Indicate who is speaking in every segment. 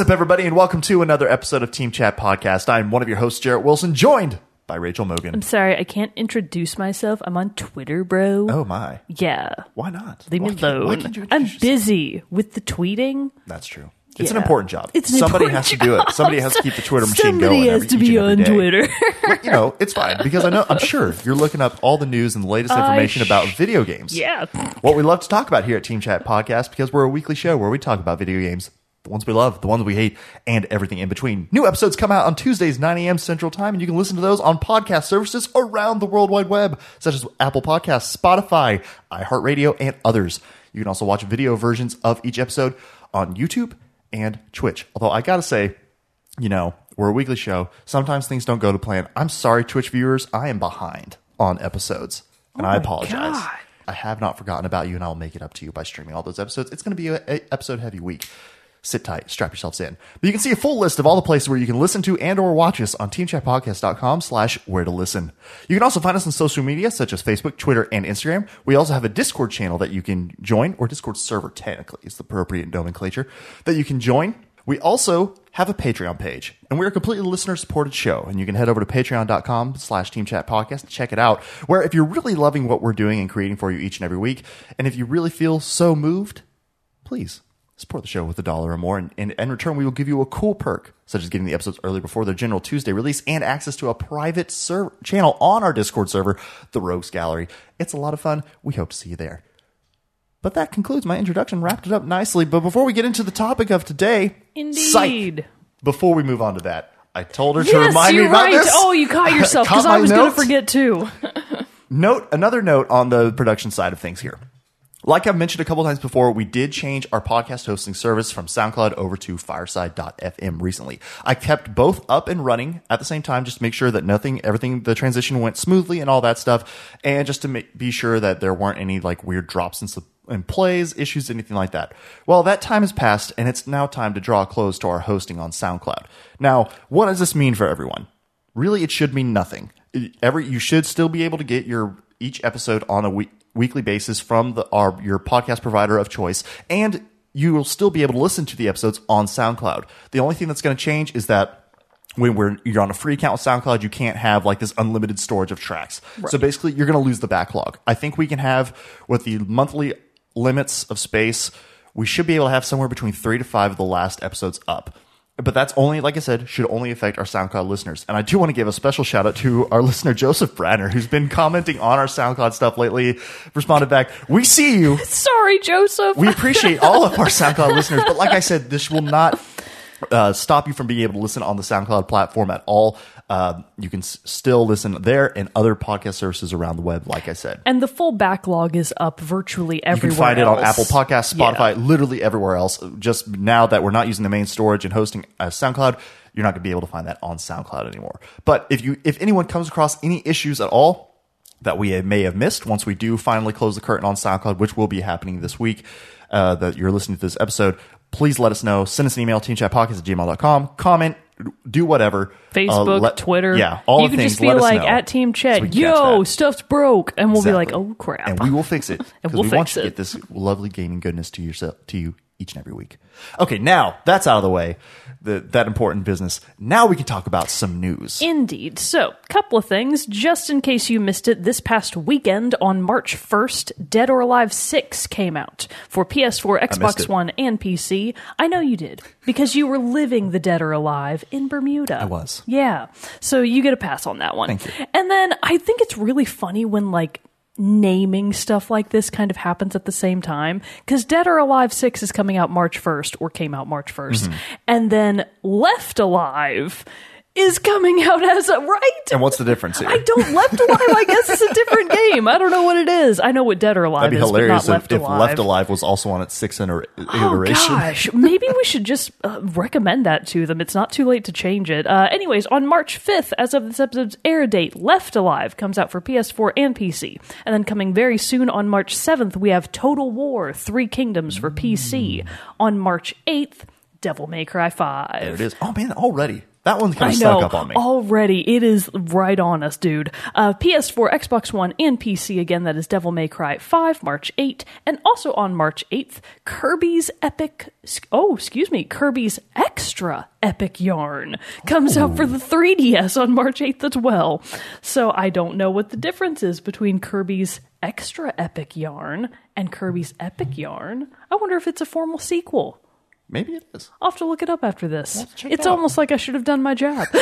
Speaker 1: up, everybody, and welcome to another episode of Team Chat Podcast. I'm one of your hosts, Jarrett Wilson, joined by Rachel Mogan.
Speaker 2: I'm sorry, I can't introduce myself. I'm on Twitter, bro.
Speaker 1: Oh my!
Speaker 2: Yeah.
Speaker 1: Why not?
Speaker 2: Leave me alone. I'm
Speaker 1: yourself?
Speaker 2: busy with the tweeting.
Speaker 1: That's true. It's an important job.
Speaker 2: It's an
Speaker 1: Somebody has to do it. Somebody has to keep the Twitter machine
Speaker 2: Somebody
Speaker 1: going.
Speaker 2: has
Speaker 1: every-
Speaker 2: to be on
Speaker 1: day.
Speaker 2: Twitter.
Speaker 1: But, you know, it's fine because I know I'm sure you're looking up all the news and the latest information
Speaker 2: sh-
Speaker 1: about video games.
Speaker 2: yeah.
Speaker 1: What we love to talk about here at Team Chat Podcast because we're a weekly show where we talk about video games, the ones we love, the ones we hate, and everything in between. New episodes come out on Tuesdays, 9 a.m. Central Time, and you can listen to those on podcast services around the World Wide Web, such as Apple Podcasts, Spotify, iHeartRadio, and others. You can also watch video versions of each episode on YouTube and Twitch. Although I gotta say, you know, we're a weekly show. Sometimes things don't go to plan. I'm sorry, Twitch viewers. I am behind on episodes, and I
Speaker 2: oh
Speaker 1: apologize.
Speaker 2: God.
Speaker 1: I have not forgotten about you, and I'll make it up to you by streaming all those episodes. It's going to be a, a episode heavy week. Sit tight, strap yourselves in. But you can see a full list of all the places where you can listen to and or watch us on teamchatpodcast.com slash where to listen. You can also find us on social media such as Facebook, Twitter, and Instagram. We also have a Discord channel that you can join, or Discord server technically is the appropriate nomenclature, that you can join. We also have a Patreon page, and we're a completely listener-supported show, and you can head over to patreon.com slash teamchatpodcast to check it out, where if you're really loving what we're doing and creating for you each and every week, and if you really feel so moved, please support the show with a dollar or more, and, and in return, we will give you a cool perk, such as getting the episodes early before their general Tuesday release and access to a private server channel on our Discord server, the Rogues Gallery. It's a lot of fun. We hope to see you there. But that concludes my introduction, wrapped it up nicely. But before we get into the topic of today, psych.
Speaker 2: Indeed.
Speaker 1: Before we move on to that, I told her to remind me about
Speaker 2: right.
Speaker 1: this.
Speaker 2: Oh, you caught yourself because I was going to forget too.
Speaker 1: Note another note on the production side of things here. Like I've mentioned a couple times before, we did change our podcast hosting service from SoundCloud over to Fireside.fm recently. I kept both up and running at the same time, just to make sure that nothing, everything, the transition went smoothly and all that stuff, and just to be sure that there weren't any like weird drops in plays, issues, anything like that. Well, that time has passed, and it's now time to draw a close to our hosting on SoundCloud. Now, what does this mean for everyone? really it should mean nothing every you should still be able to get your each episode on a week, weekly basis from the our your podcast provider of choice and you will still be able to listen to the episodes on SoundCloud. The only thing that's going to change is that when we're you're on a free account with SoundCloud, you can't have like this unlimited storage of tracks. So basically, you're going to lose the backlog. I think we can have with the monthly limits of space, we should be able to have somewhere between three to five of the last episodes up. But that's only, like I said, should only affect our SoundCloud listeners. And I do want to give a special shout out to our listener Joseph Bradner, who's been commenting on our SoundCloud stuff lately. Responded back, "We see you.
Speaker 2: Sorry, Joseph.
Speaker 1: We appreciate all of our SoundCloud listeners, but like I said, this will not uh, stop you from being able to listen on the SoundCloud platform at all. Uh, you can s- still listen there and other podcast services around the web. Like I said,
Speaker 2: and the full backlog is up virtually everywhere.
Speaker 1: you can find it on
Speaker 2: else.
Speaker 1: Apple Podcasts,
Speaker 2: Yeah.
Speaker 1: Spotify, literally everywhere else. Just now that we're not using the main storage and hosting as SoundCloud, you're not going to be able to find that on SoundCloud anymore. But if you, if anyone comes across any issues at all, that we may have missed once we do finally close the curtain on SoundCloud, which will be happening this week, uh, that you're listening to this episode, please let us know. Send us an email, teamchatpodcast at gmail.com. Comment, do whatever. Uh,
Speaker 2: Facebook,
Speaker 1: let-
Speaker 2: Twitter.
Speaker 1: Yeah, all
Speaker 2: you
Speaker 1: the
Speaker 2: can
Speaker 1: things.
Speaker 2: just be like at Team
Speaker 1: so
Speaker 2: Chat,
Speaker 1: we
Speaker 2: yo, stuff's broke, and we'll be like, oh crap.
Speaker 1: And we will fix it. Because
Speaker 2: we'll
Speaker 1: we want
Speaker 2: fix
Speaker 1: you to get this lovely gaming goodness to yourself to you each and every week. Okay, now that's out of the way. The, that important business. Now we can talk about some news.
Speaker 2: Indeed. So, couple of things. Just in case you missed it, this past weekend on March 1st, Dead or Alive 6 came out for PS4, Xbox. One, and PC. I know you did because you were living the Dead or Alive in Bermuda. I
Speaker 1: was.
Speaker 2: Yeah. So you get a pass on that one.
Speaker 1: Thank you.
Speaker 2: And then I think it's really funny when like naming stuff like this kind of happens at the same time because Dead or Alive 6 is coming out March 1st or came out March 1st.
Speaker 1: Mm-hmm.
Speaker 2: And then Left Alive is coming out as a right.
Speaker 1: and what's the difference here?
Speaker 2: I don't Left Alive. I guess it's a different game. I don't know what it is. I know what Dead or Alive
Speaker 1: That'd be
Speaker 2: is,
Speaker 1: hilarious
Speaker 2: but not
Speaker 1: if,
Speaker 2: Left
Speaker 1: if
Speaker 2: Alive.
Speaker 1: Left Alive was also on its sixth iter-
Speaker 2: Oh
Speaker 1: iteration.
Speaker 2: gosh, maybe we should just uh, recommend that to them. It's not too late to change it. Uh, anyways, on March 5th, as of this episode's air date, Left Alive comes out for PS4 and PC. And then coming very soon on March 7th, we have Total War Three Kingdoms for PC. On March 8th, Devil May Cry 5.
Speaker 1: There it is. Oh man, already That one's kind of snuck up on me.
Speaker 2: Already, it is right on us, dude. Uh, PS4, Xbox One, and PC. Again, that is Devil May Cry 5, March 8th. And also on March 8th, Kirby's Epic. Oh, excuse me. Kirby's Extra Epic Yarn comes out for the 3DS on March 8th as well. So I don't know what the difference is between Kirby's Extra Epic Yarn and Kirby's Epic Yarn. I wonder if it's a formal sequel.
Speaker 1: Maybe it is.
Speaker 2: I'll have to look it up after this.
Speaker 1: it
Speaker 2: It's
Speaker 1: out.
Speaker 2: almost like I should have done my job.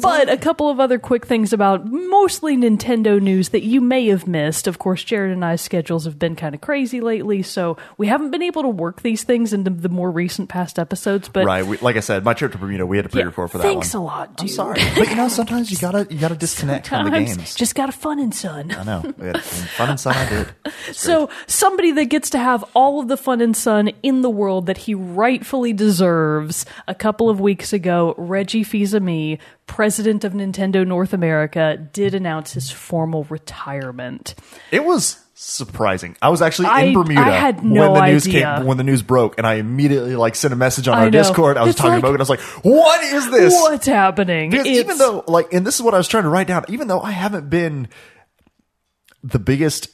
Speaker 2: but a couple of other quick things about mostly Nintendo news that you may have missed. Of course, Jarrett and I's schedules have been kind of crazy lately, so we haven't been able to work these things into the more recent past episodes. But
Speaker 1: Right. We, like I said, my trip to Bermuda, we had to pre-record for that
Speaker 2: thanks
Speaker 1: one.
Speaker 2: a lot, dude.
Speaker 1: I'm sorry, but you know, sometimes you gotta you gotta disconnect from the
Speaker 2: Sometimes
Speaker 1: games.
Speaker 2: Just got a fun and sun.
Speaker 1: I know. Fun and sun. I did.
Speaker 2: So, somebody that gets to have all of the fun and sun in the world that he rightfully deserves. A couple of weeks ago, Reggie Fils-Aimé, president of Nintendo North America, did announce his formal retirement.
Speaker 1: It was surprising. I was actually
Speaker 2: I-
Speaker 1: in Bermuda
Speaker 2: I had no
Speaker 1: when the news
Speaker 2: idea.
Speaker 1: came when the news broke, and I immediately like sent a message on
Speaker 2: I
Speaker 1: our
Speaker 2: know.
Speaker 1: Discord. I was
Speaker 2: It's
Speaker 1: talking
Speaker 2: like-
Speaker 1: about it. and I was like, "What is this?"
Speaker 2: What's happening?
Speaker 1: Because even though, like, and this is what I was trying to write down, even though I haven't been the biggest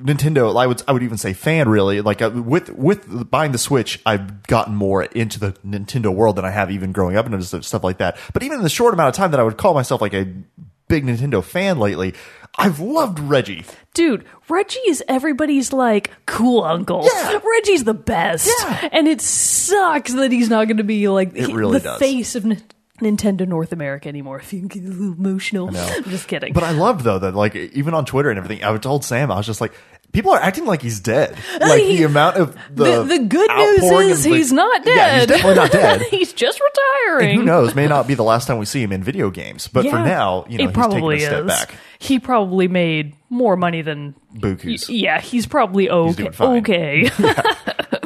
Speaker 1: Nintendo, I would I would even say fan really. Like uh, with with buying the Switch, I've gotten more into the Nintendo world than I have even growing up and stuff like that. But even in the short amount of time that I would call myself like a big Nintendo fan lately, I've loved Reggie.
Speaker 2: Dude, Reggie is everybody's like cool uncle.
Speaker 1: Yeah.
Speaker 2: Reggie's the best.
Speaker 1: Yeah.
Speaker 2: And it sucks that he's not going to be like
Speaker 1: It really
Speaker 2: the
Speaker 1: does.
Speaker 2: face of N- Nintendo North America anymore. If you can get a little emotional. I'm just kidding.
Speaker 1: But I love though that like even on Twitter and everything, I told Sam I was just like. People are acting like he's dead. Like
Speaker 2: he-
Speaker 1: the amount of the
Speaker 2: the, the good news is
Speaker 1: the-
Speaker 2: he's not dead.
Speaker 1: Yeah, he's definitely not dead.
Speaker 2: he's just
Speaker 1: And
Speaker 2: retiring.
Speaker 1: who knows? May not be the last time we see him in video games. But for now, you know, he's
Speaker 2: probably
Speaker 1: taking a step
Speaker 2: is.
Speaker 1: back.
Speaker 2: He probably made more money than
Speaker 1: Bukus.
Speaker 2: Yeah, he's probably okay.
Speaker 1: fine.
Speaker 2: okay.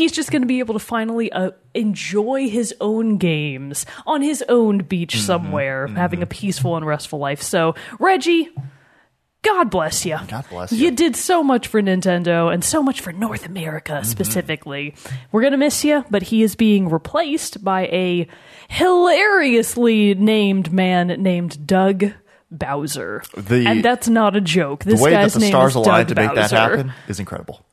Speaker 2: he's just going to be able to finally uh, enjoy his own games on his own beach
Speaker 1: Mm-hmm.
Speaker 2: somewhere, having a peaceful and restful life. So, Reggie, God bless you.
Speaker 1: God bless
Speaker 2: You
Speaker 1: you.
Speaker 2: did so much for Nintendo and so much for North America
Speaker 1: Mm-hmm.
Speaker 2: specifically. We're going to miss you, but he is being replaced by a hilariously named man named Doug Bowser.
Speaker 1: The-
Speaker 2: and that's not a joke.
Speaker 1: The
Speaker 2: This
Speaker 1: way that the
Speaker 2: name
Speaker 1: stars aligned to make that
Speaker 2: Bowser.
Speaker 1: happen is incredible.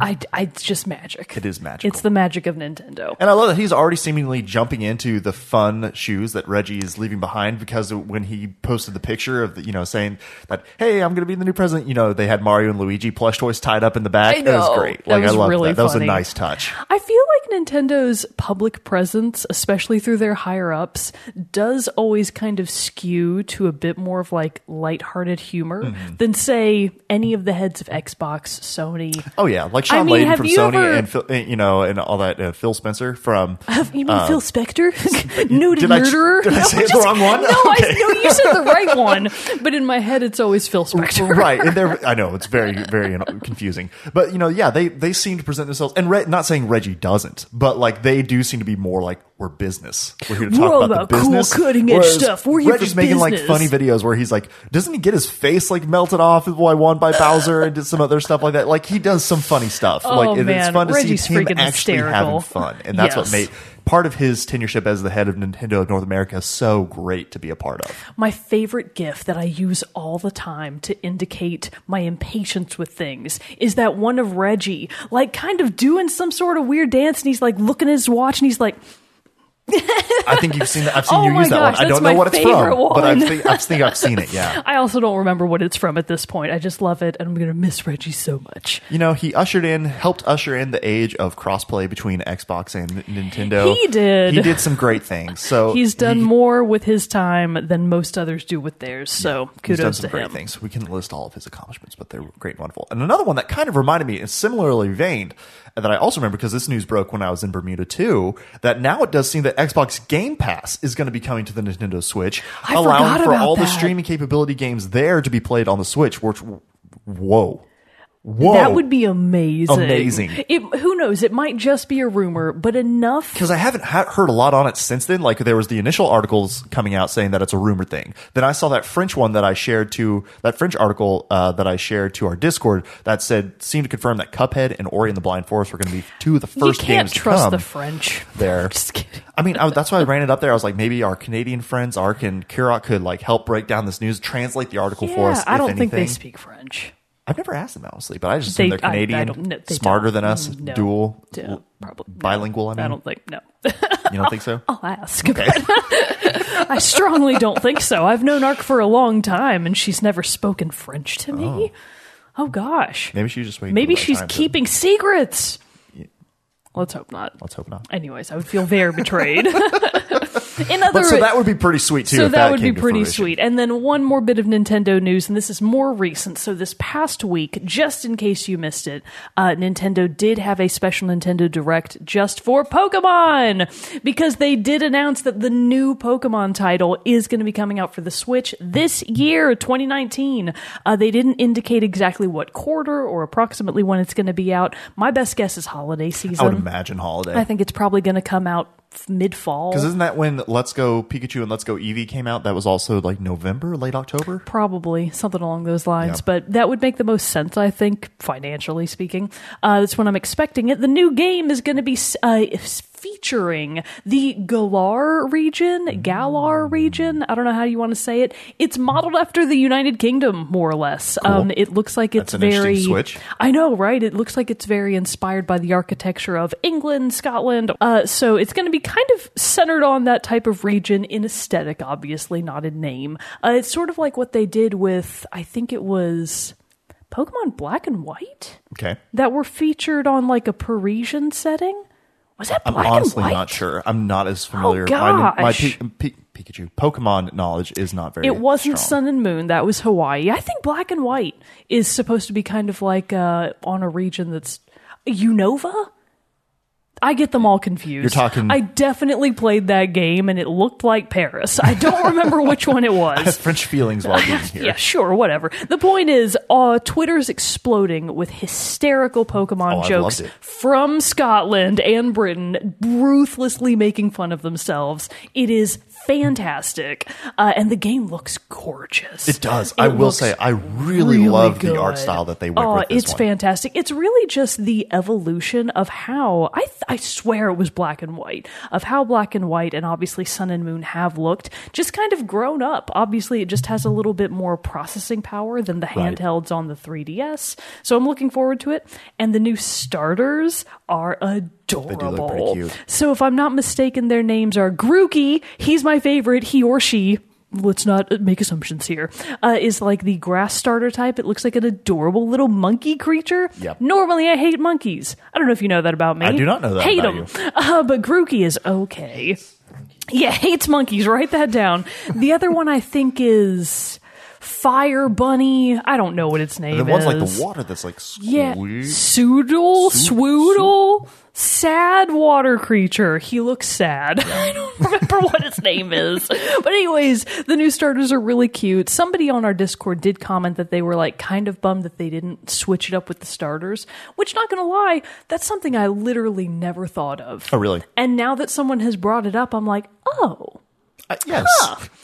Speaker 2: I, I, it's just magic.
Speaker 1: It is magical.
Speaker 2: It's the magic of Nintendo.
Speaker 1: And I love that he's already seemingly jumping into the fun shoes that Reggie is leaving behind because when he posted the picture of the, you know, saying that, hey, I'm going to be the new president, you know, they had Mario and Luigi plush toys tied up in the back.
Speaker 2: I
Speaker 1: That was
Speaker 2: know.
Speaker 1: great.
Speaker 2: That
Speaker 1: Like,
Speaker 2: was
Speaker 1: I love
Speaker 2: really
Speaker 1: that. That was a nice touch.
Speaker 2: I feel like Nintendo's public presence, especially through their higher ups, does always kind of skew to a bit more of like lighthearted humor
Speaker 1: Mm-hmm.
Speaker 2: than, say, any of the heads of Xbox, Sony.
Speaker 1: Oh yeah, like Shawn
Speaker 2: mean,
Speaker 1: Layden from Sony
Speaker 2: ever-
Speaker 1: and Phil, eh, you know, and all that. Uh, Phil Spencer from have,
Speaker 2: You mean Phil Spector? Noted
Speaker 1: Uh, did I- did I
Speaker 2: No,
Speaker 1: say the wrong one?
Speaker 2: No,
Speaker 1: Okay.
Speaker 2: I, no, you said the right one. But in my head, it's always Phil Spector.
Speaker 1: right and they're i know it's very very confusing but you know yeah they they seem to present themselves and Re- not saying reggie doesn't but like they do seem to be more like we're business. We're here to talk
Speaker 2: all
Speaker 1: about, the
Speaker 2: about cool,
Speaker 1: business.
Speaker 2: cutting-edge
Speaker 1: Whereas
Speaker 2: stuff. We're here
Speaker 1: reggie's making like funny videos where he's like doesn't he get his face like melted off while won by bowser and did some other stuff like that? Like he does some funny stuff.
Speaker 2: Oh,
Speaker 1: like and it's
Speaker 2: man.
Speaker 1: fun to
Speaker 2: Reggie's
Speaker 1: see him
Speaker 2: freaking
Speaker 1: actually having
Speaker 2: hysterical.
Speaker 1: fun. And that's what made part of his tenureship as the head of nintendo of north america so great to be a part of.
Speaker 2: My favorite gif that I use all the time to indicate my impatience with things is that one of Reggie, like kind of doing some sort of weird dance, and he's like looking at his watch and he's like,
Speaker 1: I think you've seen that. I've seen
Speaker 2: Oh
Speaker 1: you use that
Speaker 2: gosh,
Speaker 1: one. I don't know what it's from, but I
Speaker 2: one.
Speaker 1: think, I think I've seen it. Yeah.
Speaker 2: I also don't remember what it's from at this point. I just love it, and I'm going to miss Reggie so much.
Speaker 1: You know, he ushered in, helped usher in the age of crossplay between Xbox and Nintendo.
Speaker 2: He did.
Speaker 1: He did some great things. So
Speaker 2: He's done
Speaker 1: he-
Speaker 2: more with his time than most others do with theirs, so kudos to Reggie.
Speaker 1: He's done some
Speaker 2: to
Speaker 1: great
Speaker 2: him.
Speaker 1: things. We can list all of his accomplishments, but they're great and wonderful. And another one that kind of reminded me, is similarly veined, that I also remember because this news broke when I was in Bermuda too, that now it does seem that Xbox Game Pass is going to be coming to the Nintendo Switch,
Speaker 2: I
Speaker 1: allowing for all the streaming capability games there to be played on the Switch. Which, whoa, whoa,
Speaker 2: That would be amazing.
Speaker 1: Amazing.
Speaker 2: It, who knows? It might just be a rumor, but enough
Speaker 1: because I haven't ha- heard a lot on it since then. Like there was the initial articles coming out saying that it's a rumor thing. Then I saw that French one that I shared to that French article uh, that I shared to our Discord that said seemed to confirm that Cuphead and Ori and the Blind Forest were going to be two of the first
Speaker 2: you can't
Speaker 1: games to
Speaker 2: trust
Speaker 1: come
Speaker 2: the French.
Speaker 1: there.
Speaker 2: Just kidding.
Speaker 1: I mean, I, that's why I ran it up there. I was like, maybe our Canadian friends, Ark and Kirok, could like help break down this news, translate the article for us.
Speaker 2: I
Speaker 1: if
Speaker 2: don't think they speak French.
Speaker 1: I've never asked them honestly, but I just
Speaker 2: They-
Speaker 1: assume they're
Speaker 2: I- I
Speaker 1: Canadian,
Speaker 2: don't know. They
Speaker 1: smarter
Speaker 2: don't.
Speaker 1: than us, mm,
Speaker 2: No.
Speaker 1: dual,
Speaker 2: Yeah, probably no.
Speaker 1: bilingual. I mean,
Speaker 2: I don't think no.
Speaker 1: you don't think so?
Speaker 2: I'll ask. but I strongly don't think so. I've known Ark for a long time, and she's never spoken French to me. Oh, oh gosh.
Speaker 1: Maybe she's just waiting.
Speaker 2: Maybe she's
Speaker 1: time to-
Speaker 2: keeping secrets. Let's hope not.
Speaker 1: Let's hope not.
Speaker 2: Anyways, I would feel very betrayed. In other
Speaker 1: But so that would be pretty sweet too.
Speaker 2: so
Speaker 1: if
Speaker 2: that,
Speaker 1: that,
Speaker 2: would be pretty
Speaker 1: fruition.
Speaker 2: sweet. And then one more bit of Nintendo news, and this is more recent. So this past week, just in case you missed it, uh, Nintendo did have a special Nintendo Direct just for Pokemon because they did announce that the new Pokemon title is going to be coming out for the Switch this year, 2019. Uh, they didn't indicate exactly what quarter or approximately when it's going to be out. My best guess is holiday season.
Speaker 1: I would imagine holiday.
Speaker 2: I think it's probably going to come out mid fall.
Speaker 1: Because isn't that when Let's Go Pikachu and Let's Go Eevee came out? That was also like November, late October.
Speaker 2: Probably something along those lines,
Speaker 1: Yeah.
Speaker 2: but that would make the most sense, I think, financially speaking. Uh, that's when I'm expecting it. The new game is going to be uh, featuring the Galar region, Galar region. I don't know how you want to say it. It's modeled after the United Kingdom, more or less. Um, it looks like it's
Speaker 1: That's an
Speaker 2: very.
Speaker 1: switch.
Speaker 2: I know, right? It looks like it's very inspired by the architecture of England, Scotland. Uh, so it's going to be kind of centered on that type of region in aesthetic, obviously, not in name. Uh, it's sort of like what they did with, I think it was Pokemon Black and White
Speaker 1: Okay.
Speaker 2: that were featured on like a Parisian setting. Was that
Speaker 1: I'm
Speaker 2: Black
Speaker 1: honestly
Speaker 2: and White?
Speaker 1: not sure. I'm not as familiar.
Speaker 2: Oh,
Speaker 1: my, my
Speaker 2: gosh.
Speaker 1: Pi- Pi- Pikachu Pokemon knowledge is not very.
Speaker 2: It wasn't
Speaker 1: strong.
Speaker 2: Sun and Moon. That was Hawaii. I think Black and White is supposed to be kind of like uh, on a region that's Unova. I get them all confused.
Speaker 1: You're talking-
Speaker 2: I definitely played that game, and it looked like Paris. I don't remember which one it
Speaker 1: I have
Speaker 2: was.
Speaker 1: French feelings while being here.
Speaker 2: Yeah, sure, whatever. The point is, uh, Twitter's exploding with hysterical Pokemon
Speaker 1: Oh,
Speaker 2: jokes from Scotland and Britain, ruthlessly making fun of themselves. It is fantastic, uh, and the game looks gorgeous.
Speaker 1: It does. I will say, I really, love the art style that they went
Speaker 2: oh,
Speaker 1: with this
Speaker 2: it's
Speaker 1: one.
Speaker 2: fantastic. It's really just the evolution of how I th- I swear it was black and white of how black and white and obviously Sun and Moon have looked, just kind of grown up. Obviously, it just has a little bit more processing power than the
Speaker 1: Right.
Speaker 2: handhelds on the 3DS. So I'm looking forward to it. And the new starters are adorable.
Speaker 1: Pretty cute.
Speaker 2: So if I'm not mistaken, their names are Grookey. He's my favorite. He or she. Let's not make assumptions here. Uh, is like the grass starter type. It looks like an adorable little monkey creature.
Speaker 1: Yep.
Speaker 2: Normally, I hate monkeys. I don't know if you know that about me.
Speaker 1: I do not know that
Speaker 2: Hate them. Uh, but Grookey is okay. Yeah, hates monkeys. Write that down. The other one I think is Fire Bunny. I don't know what its name is.
Speaker 1: the one's
Speaker 2: is.
Speaker 1: like the water that's like
Speaker 2: Yeah. Soodle, Swoodle, sad water creature. He looks sad. I don't remember what his name is. But anyways, the new starters are really cute. Somebody on our Discord did comment that they were like kind of bummed that they didn't switch it up with the starters, which not gonna lie, that's something I literally never thought of.
Speaker 1: Oh, really?
Speaker 2: And now that someone has brought it up, I'm like, oh,
Speaker 1: I, yes,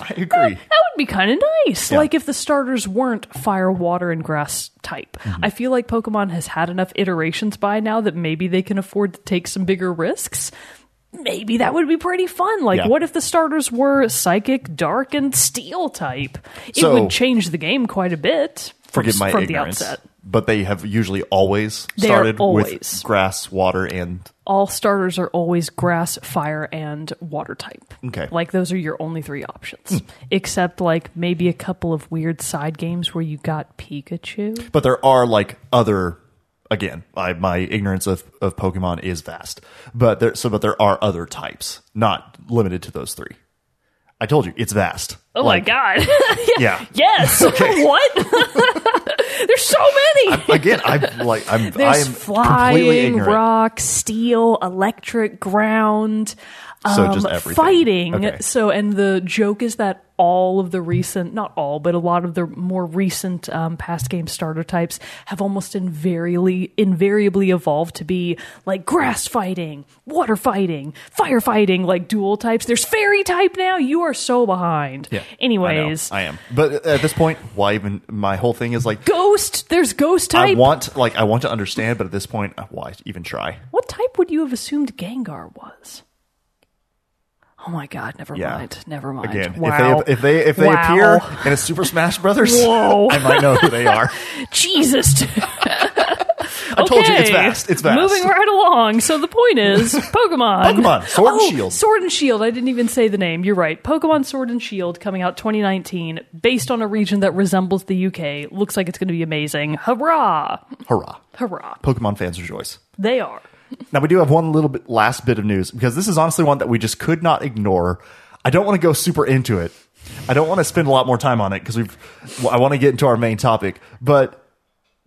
Speaker 1: I agree.
Speaker 2: that would be kind of nice.
Speaker 1: Yeah.
Speaker 2: Like if the starters weren't fire, water, and grass type.
Speaker 1: Mm-hmm.
Speaker 2: I feel like Pokemon has had enough iterations by now that maybe they can afford to take some bigger risks. Maybe that would be pretty fun. Like,
Speaker 1: Yeah.
Speaker 2: what if the starters were psychic, dark, and steel type? It
Speaker 1: So-
Speaker 2: would change the game quite a bit from,
Speaker 1: Forgive my
Speaker 2: from the
Speaker 1: ignorance,
Speaker 2: outset.
Speaker 1: But they have usually always
Speaker 2: They are
Speaker 1: started
Speaker 2: always.
Speaker 1: with grass, water, and
Speaker 2: All starters are always grass, fire, and water type.
Speaker 1: Okay.
Speaker 2: Like those are your only three options. Hmm. Except like maybe a couple of weird side games where you got Pikachu.
Speaker 1: But there are like other again, I, my ignorance of, of Pokemon is vast. But there so but there are other types, not limited to those three. I told you, it's vast.
Speaker 2: Oh my god.
Speaker 1: Yeah.
Speaker 2: yes. Okay. What? There's so many.
Speaker 1: Again, I'm like I'm I
Speaker 2: There's
Speaker 1: am
Speaker 2: flying, rock, steel, electric, ground,
Speaker 1: So
Speaker 2: um,
Speaker 1: just everything.
Speaker 2: fighting.
Speaker 1: Okay.
Speaker 2: So, and the joke is that all of the recent, not all, but a lot of the more recent um, past game starter types have almost invariably invariably evolved to be like grass fighting, water fighting, fire fighting, like dual types. There's fairy type now. You are so behind.
Speaker 1: Yeah.
Speaker 2: Anyways,
Speaker 1: I, know, I am. But at this point, why even my whole thing is like
Speaker 2: ghost. There's ghost type.
Speaker 1: I want like I want to understand, but at this point, why even try?
Speaker 2: what type would you have assumed Gengar was? Oh my god, never
Speaker 1: Yeah.
Speaker 2: mind. Never mind.
Speaker 1: Again,
Speaker 2: wow.
Speaker 1: if they if they if they
Speaker 2: Wow.
Speaker 1: appear in a Super Smash Brothers,
Speaker 2: Whoa.
Speaker 1: I might know who they are.
Speaker 2: Jesus.
Speaker 1: I told you it's vast. It's vast.
Speaker 2: Moving right along. So the point is Pokemon.
Speaker 1: Pokemon, Sword and
Speaker 2: Oh,
Speaker 1: Shield.
Speaker 2: Sword and Shield. I didn't even say the name. You're right. Pokemon Sword and Shield coming out 2019 based on a region that resembles the UK. Looks like it's going to be amazing. Hurrah.
Speaker 1: Hurrah!
Speaker 2: Hurrah.
Speaker 1: Pokemon fans rejoice.
Speaker 2: They are.
Speaker 1: Now we do have one little bit last bit of news because this is honestly one that we just could not ignore. I don't want to go super into it. I don't want to spend a lot more time on it because we've. I want to get into our main topic, but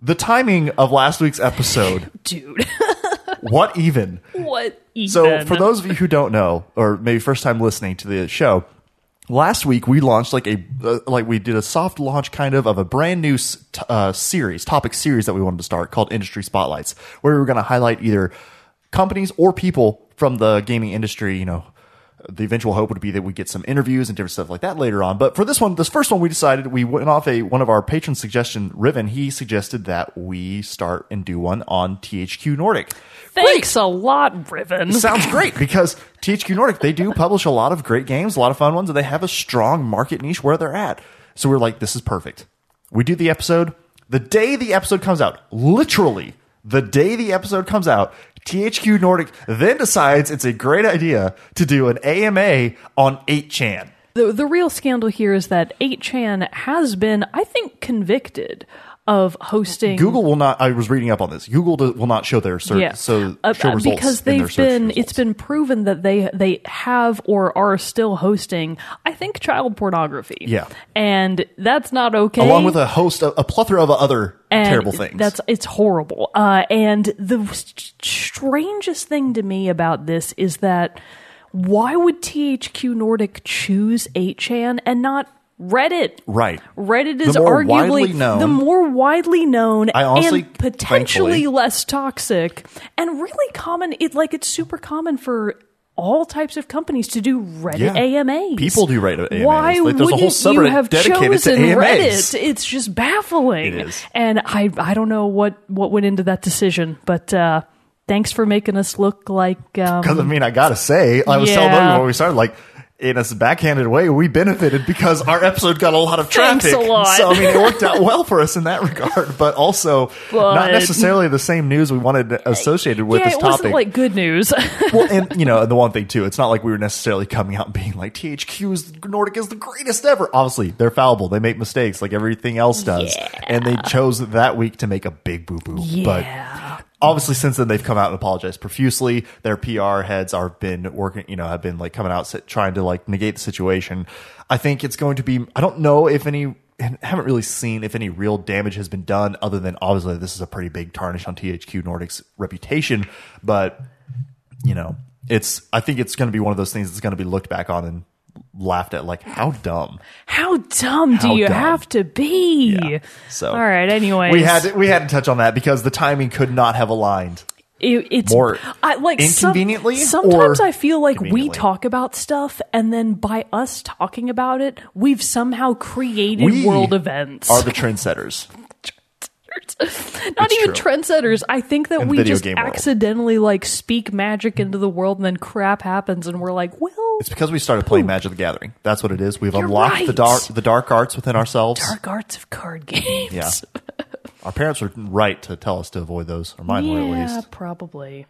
Speaker 1: the timing of last week's episode.
Speaker 2: Dude.
Speaker 1: what even?
Speaker 2: what even?
Speaker 1: So, for those of you who don't know, or maybe first time listening to the show, last week we launched like a uh, like we did a soft launch kind of of a brand new uh, series, topic series that we wanted to start called Industry Spotlights, where we were going to highlight either companies or people from the gaming industry. You know, the eventual hope would be that we get some interviews and different stuff like that later on. But for this one, this first one, we decided we went off a one of our patron suggestion. Riven, he suggested that we start and do one on THQ Nordic.
Speaker 2: Thanks a lot, Riven.
Speaker 1: Sounds great because THQ Nordic, they do publish a lot of great games, a lot of fun ones, and they have a strong market niche where they're at. So we're like, this is perfect. We do the episode. The day the episode comes out, literally, the day the episode comes out, THQ Nordic then decides it's a great idea to do an AMA on 8chan.
Speaker 2: The, the real scandal here is that 8chan has been, I think, convicted of hosting.
Speaker 1: Google will not. I was reading up on this. Google do- will not show their search.
Speaker 2: Yeah,
Speaker 1: So
Speaker 2: Uh,
Speaker 1: show
Speaker 2: uh,
Speaker 1: results
Speaker 2: because they've been.
Speaker 1: results.
Speaker 2: It's been proven that they they have or are still hosting. I think child pornography.
Speaker 1: Yeah.
Speaker 2: and that's not okay.
Speaker 1: along with a host, of, a plethora of other
Speaker 2: And
Speaker 1: terrible things.
Speaker 2: That's it's horrible. Uh, and the s- strangest thing to me about this is that why would THQ Nordic choose 8chan and not Reddit?
Speaker 1: right.
Speaker 2: Reddit is
Speaker 1: The
Speaker 2: arguably
Speaker 1: known-
Speaker 2: the more widely known
Speaker 1: honestly-
Speaker 2: and potentially
Speaker 1: thankfully-
Speaker 2: less toxic and really common. It like it's super common for all types of companies to do Reddit
Speaker 1: Yeah.
Speaker 2: AMAs.
Speaker 1: People do Reddit AMAs.
Speaker 2: Why
Speaker 1: Like, there's a whole
Speaker 2: wouldn't you have
Speaker 1: dedicated to
Speaker 2: chosen
Speaker 1: AMAs.
Speaker 2: Reddit? It's just baffling.
Speaker 1: It is.
Speaker 2: And I I don't know what what went into that decision, but uh, thanks for making us look like um,
Speaker 1: Because I mean, I gotta say, I was telling
Speaker 2: Yeah.
Speaker 1: them before we started, like in a backhanded way, we benefited because our episode got a lot of traffic.
Speaker 2: a lot.
Speaker 1: So I mean, it worked out well for us in that regard. But also,
Speaker 2: But-
Speaker 1: not necessarily the same news we wanted associated with
Speaker 2: yeah,
Speaker 1: this
Speaker 2: it
Speaker 1: topic.
Speaker 2: wasn't like good news.
Speaker 1: well, and you know, the one thing too, it's not like we were necessarily coming out and being like THQ is Nordic is the greatest ever. Obviously, they're fallible; they make mistakes like everything else does, and they chose that week to make a big boo boo. But
Speaker 2: yeah.
Speaker 1: Obviously since then they've come out and apologized profusely. Their pr heads are been working you know have been like coming out trying to like negate the situation. I think it's going to be i don't know if any haven't really seen if any real damage has been done other than obviously this is a pretty big tarnish on thq nordic's reputation. But you know it's i think it's going to be one of those things that's going to be looked back on and laughed at like how dumb
Speaker 2: How dumb
Speaker 1: How
Speaker 2: do you
Speaker 1: dumb.
Speaker 2: have to be?
Speaker 1: Yeah. So
Speaker 2: all right. Anyway,
Speaker 1: we had to, we had to touch on that because the timing could not have aligned
Speaker 2: It, it's
Speaker 1: More
Speaker 2: I, like some-
Speaker 1: inconveniently
Speaker 2: sometimes I feel like we talk about stuff, and then by us talking about it, we've somehow created
Speaker 1: We
Speaker 2: world events.
Speaker 1: are the trendsetters
Speaker 2: Not even
Speaker 1: true.
Speaker 2: trendsetters. I think that
Speaker 1: In
Speaker 2: we just
Speaker 1: game world.
Speaker 2: accidentally like speak magic into the world, and then crap happens, and we're like, well,
Speaker 1: It's because we started playing Magic the Gathering. That's what it is. We've
Speaker 2: You're
Speaker 1: unlocked the dark the dark arts within ourselves.
Speaker 2: dark arts of card mm, games.
Speaker 1: Yeah. Our parents were right to tell us to avoid those, or mine were at
Speaker 2: Yeah,
Speaker 1: least.
Speaker 2: probably.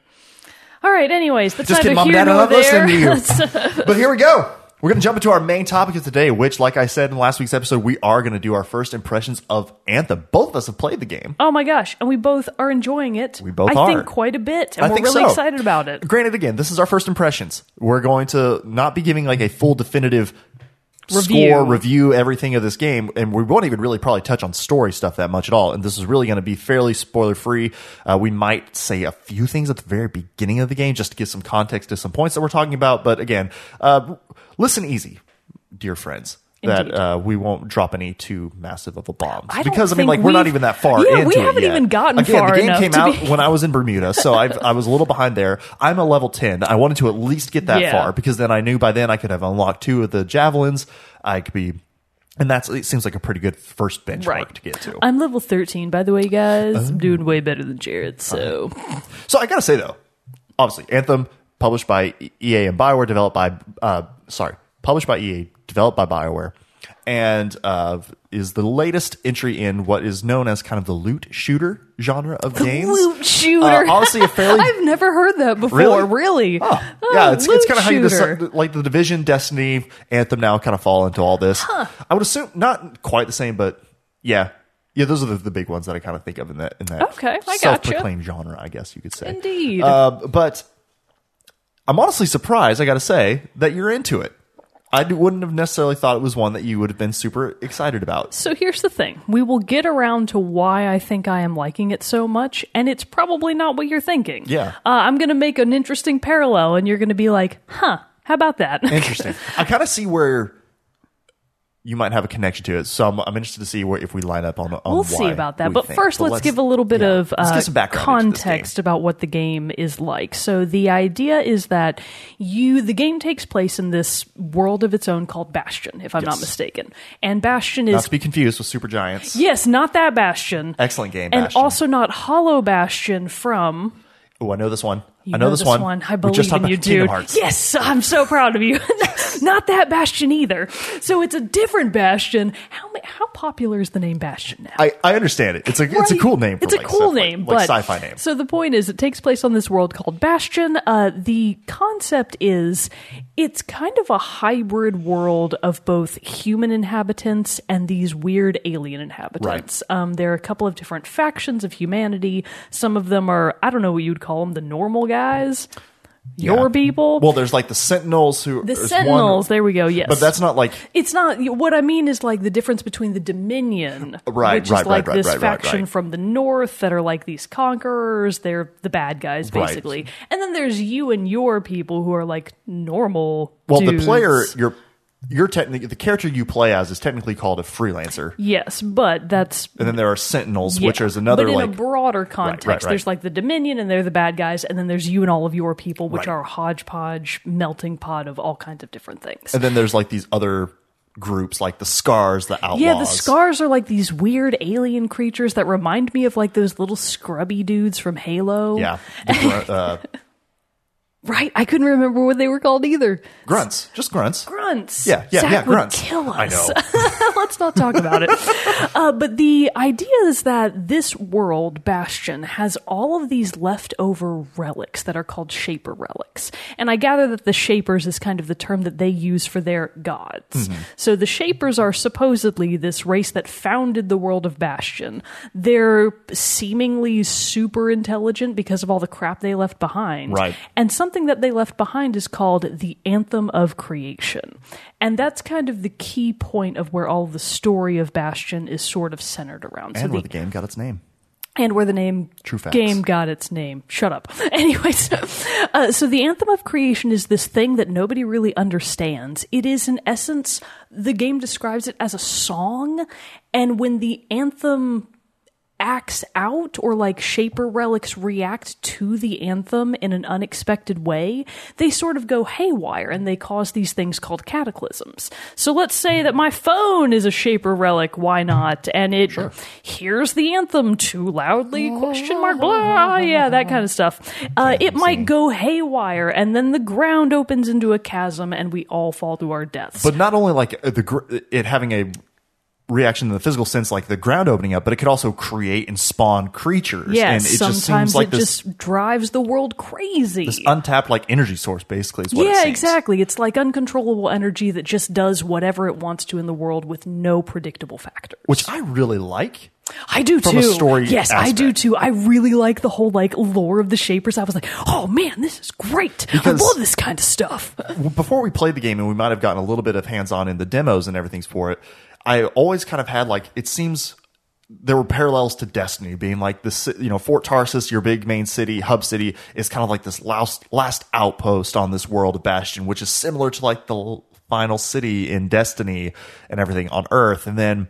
Speaker 2: All right. Anyways, that's
Speaker 1: Just kidding, Mom Dad, I'm not listening to you. But here we go. We're going to jump into our main topic of today, which, like I said in last week's episode, we are going to do our first impressions of Anthem. Both of us have played the game.
Speaker 2: oh my gosh, and we both are enjoying it.
Speaker 1: We both
Speaker 2: I
Speaker 1: are.
Speaker 2: think quite a bit, and
Speaker 1: I
Speaker 2: we're
Speaker 1: think
Speaker 2: really
Speaker 1: so.
Speaker 2: excited about it.
Speaker 1: Granted, again, this is our first impressions. We're going to not be giving like a full definitive
Speaker 2: Review.
Speaker 1: score, review everything of this game, and we won't even really probably touch on story stuff that much at all. And this is really going to be fairly spoiler free. Uh, we might say a few things at the very beginning of the game just to give some context to some points that we're talking about. But again, uh, listen easy, dear friends. That uh, we won't drop any too massive of a bomb
Speaker 2: I
Speaker 1: because I mean, like we're not even that far
Speaker 2: Yeah, we haven't even gotten
Speaker 1: Again,
Speaker 2: far
Speaker 1: the game came out
Speaker 2: be-
Speaker 1: when I was in Bermuda, so I've, I was a little behind there. I'm a level ten. I wanted to at least get that
Speaker 2: Yeah.
Speaker 1: far because then I knew by then I could have unlocked two of the javelins. I could be, and that's it seems like a pretty good first benchmark
Speaker 2: Right.
Speaker 1: to get to.
Speaker 2: I'm level 13, by the way, guys.
Speaker 1: Oh.
Speaker 2: I'm doing way better than Jarrett. So,
Speaker 1: So I gotta say though, obviously Anthem published by EA and Bioware, developed by uh, sorry, published by EA, developed by Bioware, and uh, is the latest entry in what is known as kind of the loot shooter genre of games.
Speaker 2: Loot shooter.
Speaker 1: Uh, honestly, a fairly
Speaker 2: I've never heard that before.
Speaker 1: Really?
Speaker 2: Really?
Speaker 1: Oh,
Speaker 2: Oh,
Speaker 1: yeah, it's, it's kind of how you decide, like the Division, Destiny, Anthem now kind of fall into all this. I would assume not quite the same, but yeah, yeah, those are the, the big ones that I kind of think of in that in that
Speaker 2: Okay, I gotcha.
Speaker 1: self-proclaimed genre, I guess you could say.
Speaker 2: Indeed.
Speaker 1: Uh, but I'm honestly surprised, I got to say, that you're into it. I wouldn't have necessarily thought it was one that you would have been super excited about.
Speaker 2: So here's the thing. We will get around to why I think I am liking it so much, and it's probably not what you're thinking.
Speaker 1: Yeah.
Speaker 2: Uh, I'm going to make an interesting parallel, and you're going to be like, huh, how about that?
Speaker 1: Interesting. I kind of see where you might have a connection to it, so I'm, I'm interested to see where if we line up on. on
Speaker 2: We'll see about that. But
Speaker 1: think.
Speaker 2: first, let's, give a little bit
Speaker 1: yeah,
Speaker 2: of uh,
Speaker 1: some background into this game.
Speaker 2: context about what the game is like. So, the idea is that you, the game takes place in this world of its own called Bastion, if I'm not mistaken. And Bastion is Not
Speaker 1: to be confused with Supergiant's.
Speaker 2: yes, not that Bastion.
Speaker 1: Excellent game,
Speaker 2: And
Speaker 1: Bastion.
Speaker 2: also not Hollow Bastion from
Speaker 1: Oh, I know this one.
Speaker 2: You
Speaker 1: I know, this, one.
Speaker 2: I believe
Speaker 1: just
Speaker 2: in you, dude. Yes, I'm so proud of you. Not that Bastion either. So it's a different Bastion. How how popular is the name Bastion now?
Speaker 1: I, I understand it. It's a it's a cool name. For
Speaker 2: It's a cool
Speaker 1: sci-fi-
Speaker 2: name,
Speaker 1: like
Speaker 2: but
Speaker 1: sci-fi name.
Speaker 2: So the point is, it takes place on this world called Bastion. Uh, the concept is, it's kind of a hybrid world of both human inhabitants and these weird alien inhabitants. Um, there are a couple of different factions of humanity. Some of them are, I don't know what you'd call them, the normal guys. Your
Speaker 1: Yeah.
Speaker 2: people.
Speaker 1: Well, there's like the Sentinels who
Speaker 2: the
Speaker 1: there's one-
Speaker 2: Sentinels. there we go. Yes,
Speaker 1: but that's not like
Speaker 2: it's not what I mean is like the difference between the Dominion,
Speaker 1: Right,
Speaker 2: which
Speaker 1: right,
Speaker 2: is like
Speaker 1: right,
Speaker 2: this faction from the north that are like these conquerors. They're the bad guys basically, and then there's you and your people who are like normal.
Speaker 1: well,
Speaker 2: dudes.
Speaker 1: the player you're you're technically the character you play as is technically called a freelancer,
Speaker 2: Yes, but that's
Speaker 1: and then there are Sentinels,
Speaker 2: yeah.
Speaker 1: which is another
Speaker 2: But in
Speaker 1: like
Speaker 2: a broader context,
Speaker 1: right, right.
Speaker 2: there's like the Dominion, and they're the bad guys, and then there's you and all of your people, which
Speaker 1: Right.
Speaker 2: are a hodgepodge, melting pot of all kinds of different things.
Speaker 1: and then there's like these other groups like the Scars, the Outlaws.
Speaker 2: Yeah, the scars are like these weird alien creatures that remind me of like those little scrubby dudes from Halo.
Speaker 1: Yeah, the uh,
Speaker 2: Right? I couldn't remember what they were called either.
Speaker 1: grunts, just grunts.
Speaker 2: Grunts.
Speaker 1: Yeah, yeah,
Speaker 2: Zach
Speaker 1: yeah, grunts.
Speaker 2: kill us.
Speaker 1: I know.
Speaker 2: Let's not talk about it. uh, but the idea is that this world, Bastion, has all of these leftover relics that are called Shaper relics. And I gather that the Shapers is kind of the term that they use for their gods.
Speaker 1: Mm-hmm.
Speaker 2: So the Shapers are supposedly this race that founded the world of Bastion. They're seemingly super intelligent because of all the crap they left behind.
Speaker 1: Right.
Speaker 2: And something that they left behind is called the Anthem of Creation. And that's kind of the key point of where all the story of Bastion is sort of centered around.
Speaker 1: And
Speaker 2: so
Speaker 1: where
Speaker 2: the,
Speaker 1: the game got its name.
Speaker 2: and where the name
Speaker 1: True facts.
Speaker 2: game got its name. Shut up. Anyways, uh, so the Anthem of Creation is this thing that nobody really understands. It is, in essence, the game describes it as a song, and when the anthem acts out or like shaper relics react to the anthem in an unexpected way, they sort of go haywire and they cause these things called cataclysms. So let's say that my phone is a shaper relic, why not? And it hears the anthem too loudly, question mark, blah, yeah, that kind of stuff. Uh, it might go haywire and then the ground opens into a chasm and we all fall to our deaths.
Speaker 1: But not only like the gr- it having a reaction in the physical sense, like the ground opening up, but it could also create and spawn creatures.
Speaker 2: yeah,
Speaker 1: and it just
Speaker 2: sometimes
Speaker 1: seems like
Speaker 2: it
Speaker 1: this,
Speaker 2: just drives the world crazy.
Speaker 1: this untapped like energy source, basically. Is what it
Speaker 2: yeah,
Speaker 1: seems.
Speaker 2: exactly. It's like uncontrollable energy that just does whatever it wants to in the world with no predictable factors.
Speaker 1: Which I really like.
Speaker 2: I do
Speaker 1: from
Speaker 2: too.
Speaker 1: a story
Speaker 2: yes, I do too. I really like the whole like lore of the Shapers. I was like, oh man, this is great.
Speaker 1: Because-
Speaker 2: I love this kind of stuff.
Speaker 1: Before we played the game, and we might have gotten a little bit of hands on in the demos and everything's for it, I always kind of had like it seems there were parallels to Destiny, being like this, you know, Fort Tarsis, your big main city, hub city, is kind of like this last last outpost on this world of Bastion, which is similar to like the final city in Destiny and everything on Earth, and then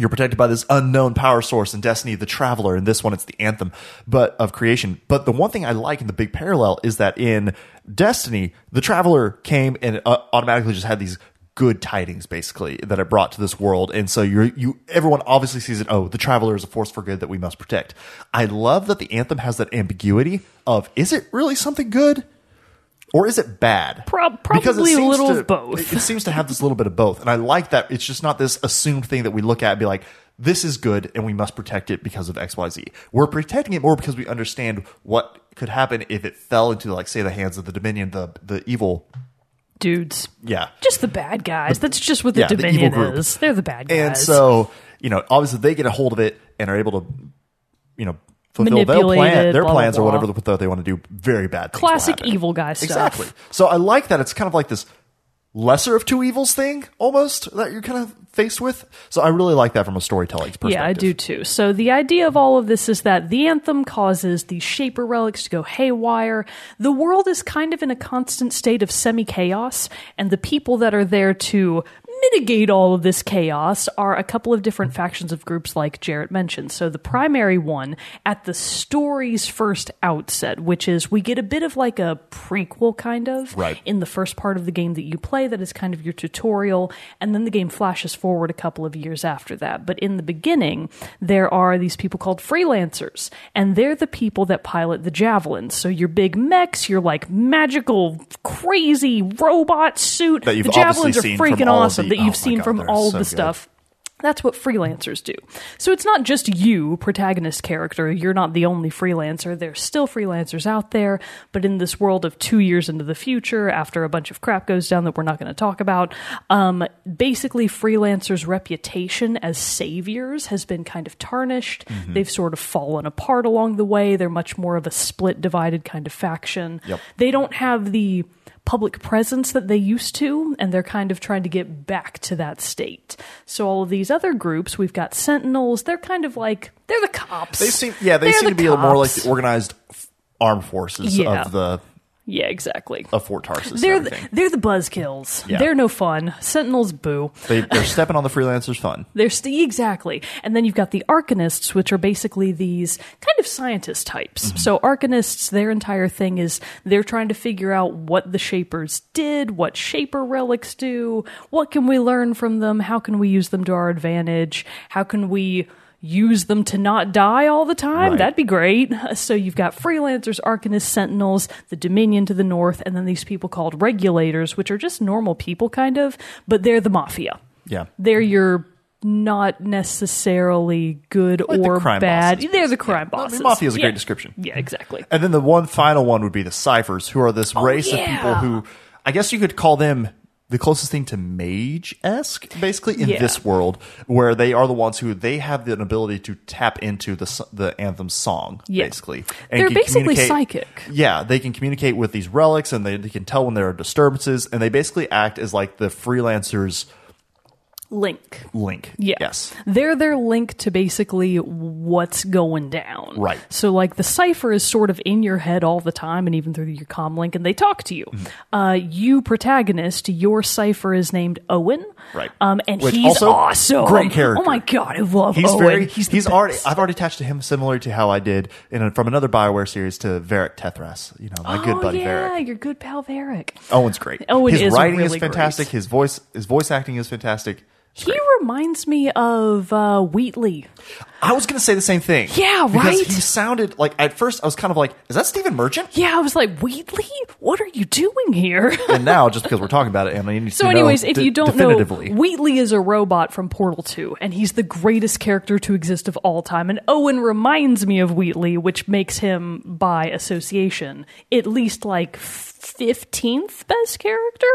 Speaker 1: you're protected by this unknown power source in Destiny, the Traveler. In this one, it's the Anthem, but of creation. But the one thing I like in the big parallel is that in Destiny, the Traveler came and uh, automatically just had these good tidings, basically, that it brought to this world. And so you're you everyone obviously sees it. Oh, the Traveler is a force for good that we must protect. I love that the Anthem has that ambiguity of is it really something good? or is it bad? It
Speaker 2: probably a
Speaker 1: seems
Speaker 2: little
Speaker 1: to-
Speaker 2: of both.
Speaker 1: It, it seems to have this little bit of both, and I like that. It's just not this assumed thing that we look at and be like, "This is good, and we must protect it because of X, Y, Z." We're protecting it more because we understand what could happen if it fell into, like, say, the hands of the Dominion, the the evil.
Speaker 2: Dudes.
Speaker 1: Yeah,
Speaker 2: Just the bad guys. That's just what the
Speaker 1: yeah, the evil
Speaker 2: Dominion
Speaker 1: group.
Speaker 2: is. They're the bad guys.
Speaker 1: and so you know, obviously, they get a hold of it and are able to, you know. Fulfill their, plan, their
Speaker 2: blah, blah,
Speaker 1: plans or whatever they want to do. Very bad.
Speaker 2: Classic evil guy stuff.
Speaker 1: Exactly. So I like that it's kind of like this lesser of two evils thing almost that you're kind of faced with. So I really like that from a storytelling perspective.
Speaker 2: Yeah, I do too. So the idea of all of this is that the anthem causes the Shaper relics to go haywire. The world is kind of in a constant state of semi chaos, and the people that are there to mitigate all of this chaos are a couple of different factions of groups like Jarrett mentioned. So the primary one at the story's first outset, which is we get a bit of like a prequel kind of
Speaker 1: Right.
Speaker 2: in the first part of the game that you play that is kind of your tutorial and then the game flashes forward a couple of years after that but in the beginning there are these people called freelancers and they're the people that pilot the javelins so your big mechs your like magical crazy robot suit
Speaker 1: That you've
Speaker 2: the javelins
Speaker 1: obviously
Speaker 2: are
Speaker 1: seen from
Speaker 2: freaking awesome that
Speaker 1: oh
Speaker 2: you've
Speaker 1: my
Speaker 2: seen
Speaker 1: God,
Speaker 2: from all
Speaker 1: so
Speaker 2: the
Speaker 1: good.
Speaker 2: stuff that's what freelancers do. So it's not just you, protagonist character. You're not the only freelancer. There's still freelancers out there, but in this world of two years into the future, after a bunch of crap goes down that we're not going to talk about, um, basically freelancers' reputation as saviors has been kind of tarnished.
Speaker 1: Mm-hmm.
Speaker 2: They've sort of fallen apart along the way. They're much more of a split, divided kind of faction.
Speaker 1: Yep.
Speaker 2: They don't have the public presence that they used to, and they're kind of trying to get back to that state. So all of these other groups, we've got Sentinels. They're kind of like they're the cops.
Speaker 1: They seem, yeah, they
Speaker 2: They're
Speaker 1: seem
Speaker 2: the
Speaker 1: to be more like the organized armed forces
Speaker 2: Yeah.
Speaker 1: of the
Speaker 2: yeah, exactly.
Speaker 1: of Fort Tarsis.
Speaker 2: They're the, they're the buzzkills.
Speaker 1: Yeah.
Speaker 2: They're no fun. Sentinels boo.
Speaker 1: they, they're stepping on the freelancers' fun.
Speaker 2: They're st- exactly, and then you've got the arcanists, which are basically these kind of scientist types.
Speaker 1: Mm-hmm.
Speaker 2: So arcanists, their entire thing is they're trying to figure out what the shapers did, what shaper relics do, what can we learn from them, how can we use them to our advantage, how can we use them to not die all the time.
Speaker 1: Right.
Speaker 2: That'd be great. So you've got freelancers, arcanists, sentinels, the Dominion to the north, and then these people called regulators, which are just normal people, kind of, but they're the mafia
Speaker 1: Yeah.
Speaker 2: they're your not necessarily good
Speaker 1: Like
Speaker 2: or
Speaker 1: crime
Speaker 2: bad.
Speaker 1: bosses,
Speaker 2: They're the crime
Speaker 1: Yeah. I mean,
Speaker 2: bosses.
Speaker 1: mafia is a great description.
Speaker 2: Yeah, exactly.
Speaker 1: And then the one final one would be the ciphers, who are this oh, race of people
Speaker 2: Oh,
Speaker 1: who, I guess you could call them the closest thing to mage esque, basically in
Speaker 2: Yeah.
Speaker 1: this world, where they are the ones who they have the ability to tap into the the anthem song,
Speaker 2: Yeah.
Speaker 1: basically.
Speaker 2: They're basically psychic.
Speaker 1: Yeah, they can communicate with these relics, and they, they can tell when there are disturbances, and they basically act as like the freelancers'
Speaker 2: Link.
Speaker 1: link.
Speaker 2: Yeah.
Speaker 1: Yes.
Speaker 2: They're their link to basically what's going down.
Speaker 1: Right.
Speaker 2: So, like, the cipher is sort of in your head all the time and even through your comm link, and they talk to you.
Speaker 1: Mm-hmm.
Speaker 2: Uh, you, protagonist, your cipher is named Owen.
Speaker 1: Right.
Speaker 2: Um, and
Speaker 1: Which
Speaker 2: he's awesome.
Speaker 1: great character.
Speaker 2: Oh my God, I love Owen.
Speaker 1: He's
Speaker 2: Owen.
Speaker 1: very.
Speaker 2: he's
Speaker 1: He's, already. I've already attached to him similar to how I did in a, from another Bioware series to Varric Tethras. You know, my good
Speaker 2: oh,
Speaker 1: buddy
Speaker 2: yeah,
Speaker 1: Varric.
Speaker 2: your good pal Varric.
Speaker 1: Owen's great.
Speaker 2: Owen
Speaker 1: his
Speaker 2: is
Speaker 1: writing is fantastic.
Speaker 2: great.
Speaker 1: His voice, his voice acting is fantastic.
Speaker 2: He reminds me of uh, Wheatley.
Speaker 1: I was going to say the same thing.
Speaker 2: Yeah,
Speaker 1: because
Speaker 2: right?
Speaker 1: He sounded like at first I was kind of like, is that Stephen Merchant?
Speaker 2: Yeah, I was like, Wheatley? What are you doing here?
Speaker 1: And now, just because we're talking about it, and I need
Speaker 2: So,
Speaker 1: to
Speaker 2: anyways, if
Speaker 1: de-
Speaker 2: you don't know, Wheatley is a robot from Portal 2, and he's the greatest character to exist of all time. And Owen reminds me of Wheatley, which makes him, by association, at least like 15th best character?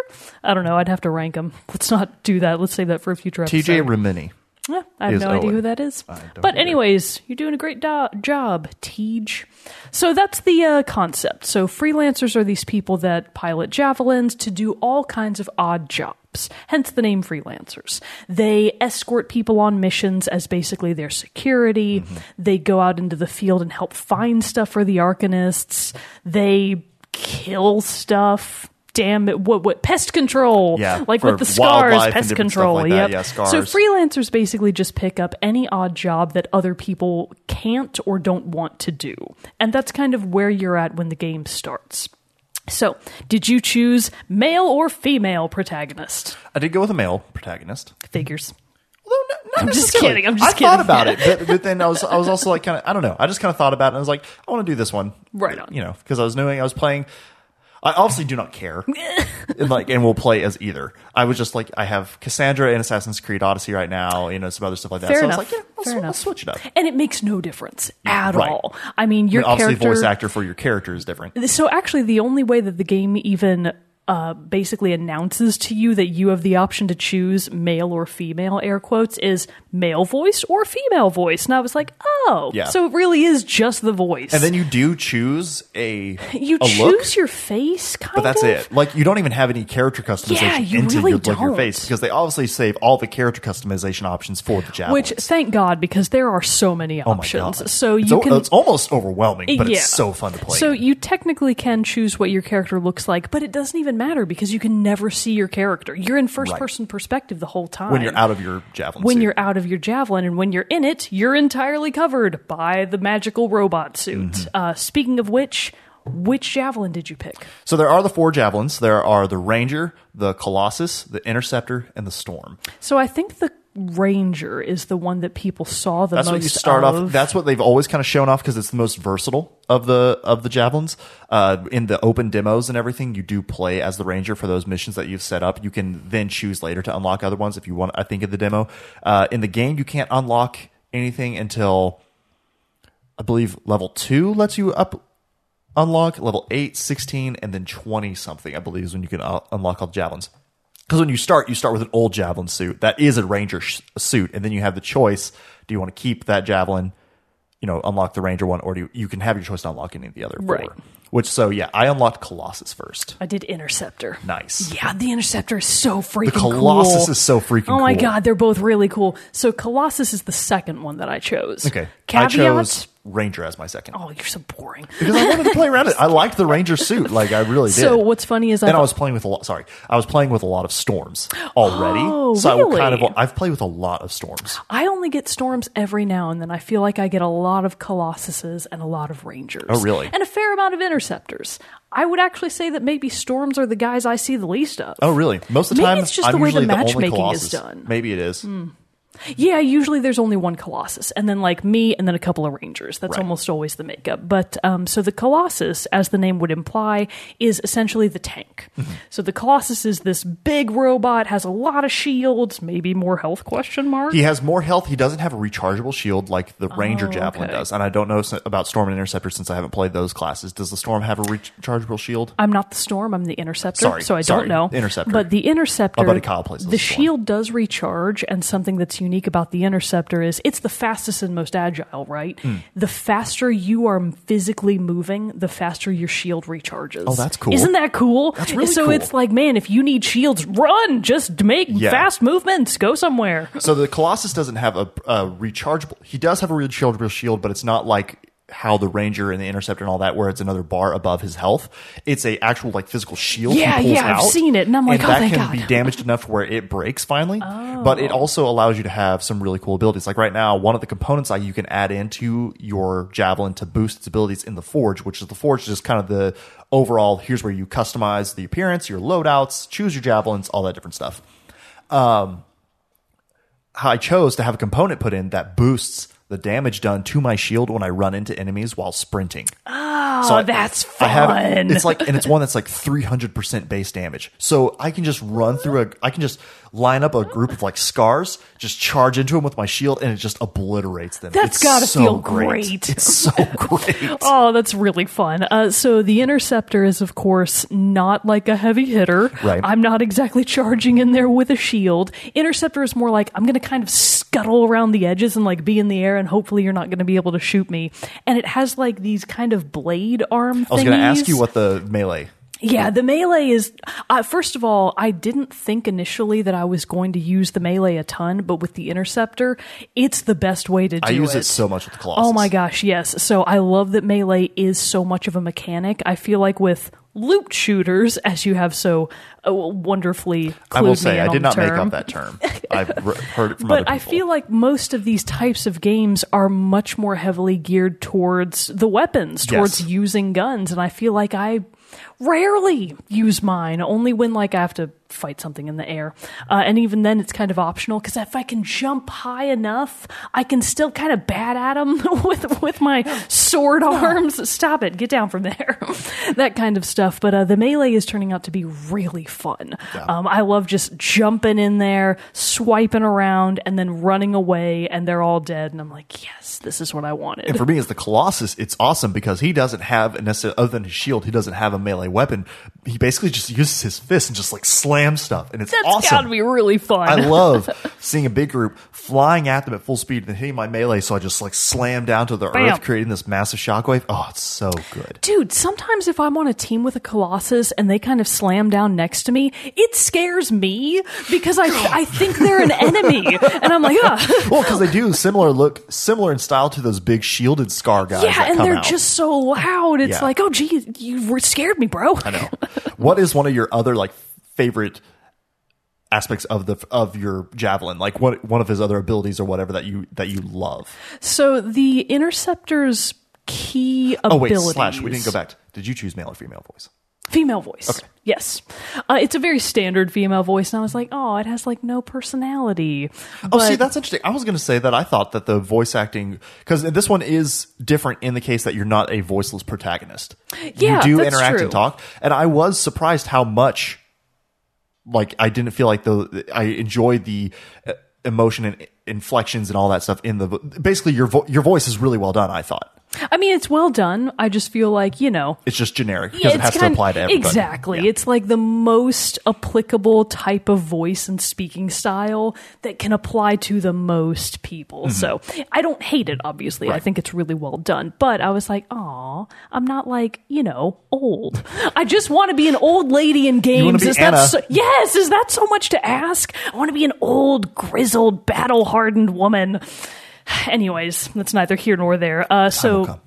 Speaker 2: I don't know. I'd have to rank him. Let's not do that. Let's save that for a future episode.
Speaker 1: TJ Ramini.
Speaker 2: Yeah, I have no idea who that is. But anyways, you're doing a great do- job, Tej. So that's the uh, concept. So freelancers are these people that pilot javelins to do all kinds of odd jobs. Hence the name freelancers. They escort people on missions as basically their security.
Speaker 1: Mm-hmm.
Speaker 2: They go out into the field and help find stuff for the arcanists. They kill stuff. Damn it! What? What? Pest control.
Speaker 1: Yeah,
Speaker 2: like with the scars, pest control.
Speaker 1: like.
Speaker 2: Yep.
Speaker 1: Yeah,
Speaker 2: So freelancers basically just pick up any odd job that other people can't or don't want to do. And that's kind of where you're at when the game starts. So, did you choose male or female protagonist?
Speaker 1: I did go with a male protagonist.
Speaker 2: Figures.
Speaker 1: Although not
Speaker 2: I'm just kidding, I'm just
Speaker 1: I thought
Speaker 2: kidding.
Speaker 1: about it, but, but then I was I was also like kind of I don't know. I just kind of thought about it and I was like, I want to do this one,
Speaker 2: Right on.
Speaker 1: You know, because I was knowing I was playing. I obviously do not care, and like, and will play as either. I was just like, I have Cassandra in Assassin's Creed Odyssey right now, you know, some other stuff like that.
Speaker 2: Fair
Speaker 1: so
Speaker 2: enough.
Speaker 1: I was like, yeah, I'll,
Speaker 2: Fair
Speaker 1: sw- I'll
Speaker 2: enough.
Speaker 1: switch it up.
Speaker 2: And it makes no difference at
Speaker 1: Right.
Speaker 2: all. I mean, your
Speaker 1: I mean, obviously,
Speaker 2: character.
Speaker 1: voice actor for your character is different.
Speaker 2: So actually, the only way that the game even uh, basically announces to you that you have the option to choose male or female, air quotes, is male voice or female voice. And I was like, oh,
Speaker 1: Yeah.
Speaker 2: so it really is just the voice.
Speaker 1: And then you do choose a
Speaker 2: you
Speaker 1: a
Speaker 2: choose
Speaker 1: look,
Speaker 2: your face, kind of
Speaker 1: but that's
Speaker 2: of.
Speaker 1: it. Like you don't even have any character customization
Speaker 2: Yeah, you
Speaker 1: into
Speaker 2: really
Speaker 1: your look, your
Speaker 2: don't.
Speaker 1: face because they obviously save all the character customization options for the javelins.
Speaker 2: Which, thank God, because there are so many
Speaker 1: oh my
Speaker 2: options.
Speaker 1: god!
Speaker 2: So
Speaker 1: it's,
Speaker 2: you
Speaker 1: o-
Speaker 2: can.
Speaker 1: it's almost overwhelming, but
Speaker 2: Yeah.
Speaker 1: it's so fun to play.
Speaker 2: So you technically can choose what your character looks like, but it doesn't even matter because you can never see your character. You're in first person perspective the whole time.
Speaker 1: when you're out of your javelin,
Speaker 2: when
Speaker 1: suit.
Speaker 2: you're out of your javelin and when you're in it, you're entirely covered by the magical robot suit.
Speaker 1: Mm-hmm.
Speaker 2: Uh, speaking of which, which javelin did you pick?
Speaker 1: So there are the four javelins. There are the Ranger, the Colossus, the Interceptor, and the Storm.
Speaker 2: So I think the Ranger is the one that people saw the
Speaker 1: That's
Speaker 2: most.
Speaker 1: what you start
Speaker 2: of.
Speaker 1: off. That's what they've always kind of shown off because it's the most versatile of the of the javelins. Uh, in the open demos and everything, you do play as the Ranger for those missions that you've set up. You can then choose later to unlock other ones if you want. I think in the demo, uh, in the game, you can't unlock anything until I believe level two lets you up unlock level 8 16 and then 20 something i believe is when you can uh, unlock all the javelins because when you start you start with an old javelin suit that is a ranger sh- suit and then you have the choice do you want to keep that javelin you know unlock the ranger one or do you, you can have your choice to unlock any of the other four which so yeah i unlocked colossus first
Speaker 2: I did Interceptor.
Speaker 1: nice
Speaker 2: Yeah, the Interceptor is so freaking
Speaker 1: the colossus
Speaker 2: cool.
Speaker 1: is so freaking
Speaker 2: Oh my
Speaker 1: cool.
Speaker 2: god, they're both really cool. So Colossus is the second one that I chose.
Speaker 1: okay
Speaker 2: Caveat.
Speaker 1: i chose ranger as my second
Speaker 2: Oh, you're so boring.
Speaker 1: because i wanted to play around it i liked the ranger suit like i really did
Speaker 2: So what's funny is I,
Speaker 1: and I was playing with a lot. Sorry, I was playing with a lot of storms already.
Speaker 2: Oh,
Speaker 1: so I kind of I've played with a lot of storms.
Speaker 2: I only get storms every now and then. I feel like I get a lot of Colossuses and a lot of Rangers.
Speaker 1: Oh, really?
Speaker 2: And a fair amount of Interceptors. I would actually say that maybe storms are the guys I see the least of.
Speaker 1: Oh, really? Most of the
Speaker 2: Maybe
Speaker 1: time,
Speaker 2: it's just
Speaker 1: I'm
Speaker 2: the way the matchmaking is done.
Speaker 1: Maybe it is. Hmm.
Speaker 2: Yeah, usually there's only one Colossus, and then like me, and then a couple of Rangers. That's
Speaker 1: Right.
Speaker 2: almost always the makeup. But um, so the Colossus, as the name would imply, is essentially the tank.
Speaker 1: Mm-hmm.
Speaker 2: So the Colossus is this big robot, has a lot of shields, maybe more health question mark.
Speaker 1: He has more health. He doesn't have a rechargeable shield like the Ranger Javelin
Speaker 2: Oh, okay.
Speaker 1: does. And I don't know about Storm and Interceptor since I haven't played those classes. Does the Storm have a rechargeable shield?
Speaker 2: I'm not the Storm. I'm the Interceptor.
Speaker 1: Sorry,
Speaker 2: so I
Speaker 1: sorry,
Speaker 2: don't know.
Speaker 1: the Interceptor.
Speaker 2: But the Interceptor.
Speaker 1: Buddy Kyle plays
Speaker 2: The
Speaker 1: the
Speaker 2: shield does recharge, and something that's unique about the Interceptor is it's the fastest and most agile. Right.
Speaker 1: Hmm.
Speaker 2: The faster you are physically moving, the faster your shield recharges.
Speaker 1: Oh, that's cool.
Speaker 2: Isn't that cool?
Speaker 1: That's really
Speaker 2: so
Speaker 1: cool.
Speaker 2: it's like, man, if you need shields, run. Just make
Speaker 1: Yeah.
Speaker 2: fast movements. Go somewhere.
Speaker 1: So the Colossus doesn't have a, a rechargeable. He does have a rechargeable shield, but it's not like how the Ranger and the Interceptor and all that, where it's another bar above his health. It's a actual like physical shield. he
Speaker 2: Yeah,
Speaker 1: pulls
Speaker 2: yeah, I've
Speaker 1: out,
Speaker 2: seen it, and I'm like, oh,
Speaker 1: that can
Speaker 2: God. Oh.
Speaker 1: be damaged enough to where it breaks finally. But it also allows you to have some really cool abilities. Like right now, one of the components that you can add into your javelin to boost its abilities in the Forge, which is the Forge, is just kind of the overall. Here's where you customize the appearance, your loadouts, choose your javelins, all that different stuff. Um, I chose to have a component put in that boosts the damage done to my shield when I run into enemies while sprinting.
Speaker 2: Oh,
Speaker 1: I-
Speaker 2: that's
Speaker 1: I have-
Speaker 2: fun.
Speaker 1: it's like, and it's one that's like 300% base damage. So I can just run through a, I can just line up a group of like scars, just charge into them with my shield, and it just obliterates them.
Speaker 2: That's
Speaker 1: It's
Speaker 2: gotta
Speaker 1: so
Speaker 2: feel great.
Speaker 1: It's so great.
Speaker 2: Oh, that's really fun. Uh, so the interceptor is, of course, not like a heavy hitter.
Speaker 1: Right.
Speaker 2: I'm not exactly charging in there with a shield. Interceptor is more like I'm going to kind of scuttle around the edges and like be in the air, and hopefully you're not going to be able to shoot me. And it has like these kind of blade arm.
Speaker 1: I was going to ask you what the melee.
Speaker 2: Yeah, the melee is. Uh, first of all, I didn't think initially that I was going to use the melee a ton, but with the interceptor, it's the best way to do it.
Speaker 1: I use
Speaker 2: it.
Speaker 1: it so much with the Colossus.
Speaker 2: Oh my gosh, yes. So I love that melee is so much of a mechanic. I feel like with loot shooters, as you have so uh, wonderfully
Speaker 1: I will
Speaker 2: me
Speaker 1: say, I did not make up that term. I've re- heard it from
Speaker 2: But. I feel like most of these types of games are much more heavily geared towards the weapons, towards
Speaker 1: Yes.
Speaker 2: using guns, and I feel like I rarely use mine. Only when like I have to fight something in the air. Uh, and even then, it's kind of optional because if I can jump high enough, I can still kind of bat at them with with my sword arms. Stop it! Get down from there. that kind of stuff. But uh, the melee is turning out to be really fun. Um, I love just jumping in there, swiping around, and then running away, and they're all dead. And I'm like, yes, this is what I wanted.
Speaker 1: And for me, as the Colossus, it's awesome because he doesn't have necessarily other than his shield, he doesn't have a melee weapon. He basically just uses his fist and just like slam stuff, and it's
Speaker 2: That's
Speaker 1: awesome.
Speaker 2: gotta be really fun.
Speaker 1: I love seeing a big group flying at them at full speed and hitting my melee, so I just like slam down to the
Speaker 2: Bam.
Speaker 1: earth, creating this massive shockwave. Oh, it's so good.
Speaker 2: Dude, sometimes if I'm on a team with a Colossus and they kind of slam down next to me, it scares me because I I think they're an enemy, and I'm like, ah.
Speaker 1: Well, because they do similar look, similar in style to those big shielded scar guys.
Speaker 2: yeah, and they're
Speaker 1: out.
Speaker 2: just so loud. It's
Speaker 1: Yeah.
Speaker 2: like, oh, gee, you scared me, bro.
Speaker 1: I know. what is one of your other like favorite aspects of the of your javelin? Like what one of his other abilities or whatever that you that you love?
Speaker 2: So the interceptor's key
Speaker 1: Oh wait, slash. We didn't go back. Did you choose male or female voice?
Speaker 2: Female voice.
Speaker 1: Okay.
Speaker 2: Yes. Uh, it's a very standard female voice, and I was like, oh, it has like no personality.
Speaker 1: Oh, see, that's interesting. I was going to say that I thought that the voice acting because this one is different in the case that you're not a voiceless protagonist.
Speaker 2: Yeah,
Speaker 1: you do interact
Speaker 2: true.
Speaker 1: and talk, and I was surprised how much. Like I didn't feel like the I enjoyed the uh, emotion and inflections and all that stuff in the basically your vo- your voice is really well done. I thought
Speaker 2: I mean, it's well done. I just feel like, you know,
Speaker 1: it's just generic because it has to apply to everybody.
Speaker 2: Exactly.
Speaker 1: Yeah.
Speaker 2: It's like the most applicable type of voice and speaking style that can apply to the most people. So I don't hate it, obviously. I
Speaker 1: Mm-hmm.
Speaker 2: Think it's really well done. But I was like, oh, I'm not like, you know, old. I just want to be an old lady in games. Is that so, yes, is that so much to ask? I want to be an old, grizzled, battle hardened woman. Anyways, that's neither here nor there. Uh, so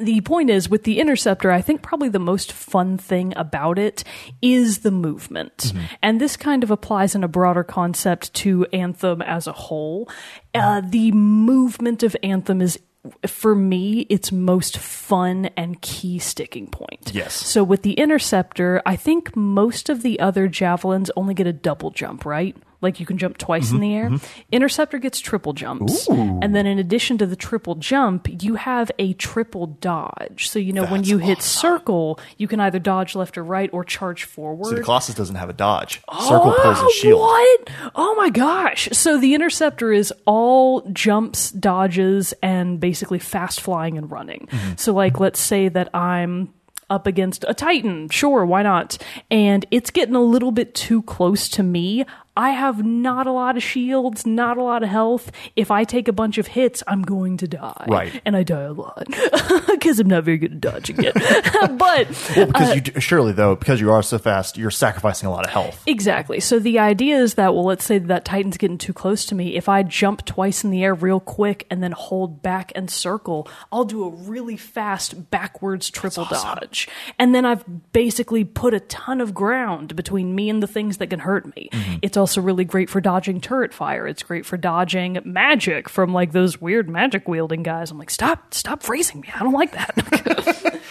Speaker 2: the point is with the interceptor i think probably the most fun thing about it is the movement
Speaker 1: Mm-hmm.
Speaker 2: and this kind of applies in a broader concept to anthem as a whole uh, the movement of anthem is for me its most fun and key sticking point
Speaker 1: Yes.
Speaker 2: so with the interceptor i think most of the other javelins only get a double jump right like you can jump twice in the air. Interceptor gets triple jumps. And then in addition to the triple jump, you have a triple dodge. So you know when
Speaker 1: That's
Speaker 2: you hit circle, you can either dodge left or right or charge forward.
Speaker 1: See, the Colossus doesn't have a dodge. Circle pulls his shield.
Speaker 2: What? Oh my gosh. So the interceptor is all jumps, dodges, and basically fast flying and running.
Speaker 1: Mm-hmm.
Speaker 2: So, like, let's say that I'm up against a Titan. Sure, why not? And it's getting a little bit too close to me. I have not a lot of shields, not a lot of health. If I take a bunch of hits, I'm going to die.
Speaker 1: Right.
Speaker 2: And I die a lot because I'm not very good at dodging it. but
Speaker 1: Well, because uh, you do, surely though, because you are so fast, you're sacrificing a lot of health.
Speaker 2: Exactly. So the idea is that, well, let's say that Titan's getting too close to me. If I jump twice in the air real quick and then hold back and circle, I'll do a really fast backwards triple dodge. And then I've basically put a ton of ground between me and the things that can hurt me. Mm-hmm. It's also really great for dodging turret fire. It's great for dodging magic from like those weird magic wielding guys. I'm like, stop, stop freezing me. I don't like that.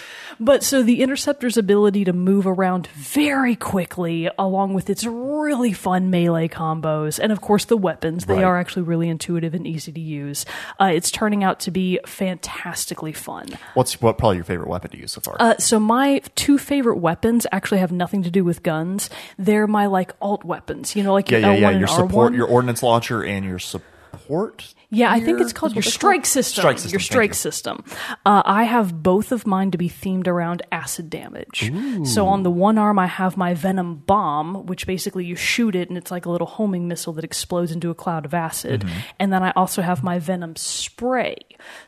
Speaker 2: But so the interceptor's ability to move around very quickly, along with its really fun melee combos, and of course the weapons, they
Speaker 1: Right.
Speaker 2: are actually really intuitive and easy to use. Uh, it's turning out to be fantastically fun.
Speaker 1: What's what? Probably your favorite weapon to use so far?
Speaker 2: Uh, so my two favorite weapons actually have nothing to do with guns. They're my like alt weapons. You know, like
Speaker 1: yeah, yeah, yeah. Your
Speaker 2: R1.
Speaker 1: support, your ordnance launcher, and your support.
Speaker 2: Yeah, I think it's called your strike system.
Speaker 1: Strike system.
Speaker 2: Your strike
Speaker 1: you.
Speaker 2: system. Uh, I have both of mine to be themed around acid damage. So on the one arm, I have my venom bomb, which basically you shoot it and it's like a little homing missile that explodes into a cloud of acid.
Speaker 1: Mm-hmm.
Speaker 2: And then I also have my venom spray.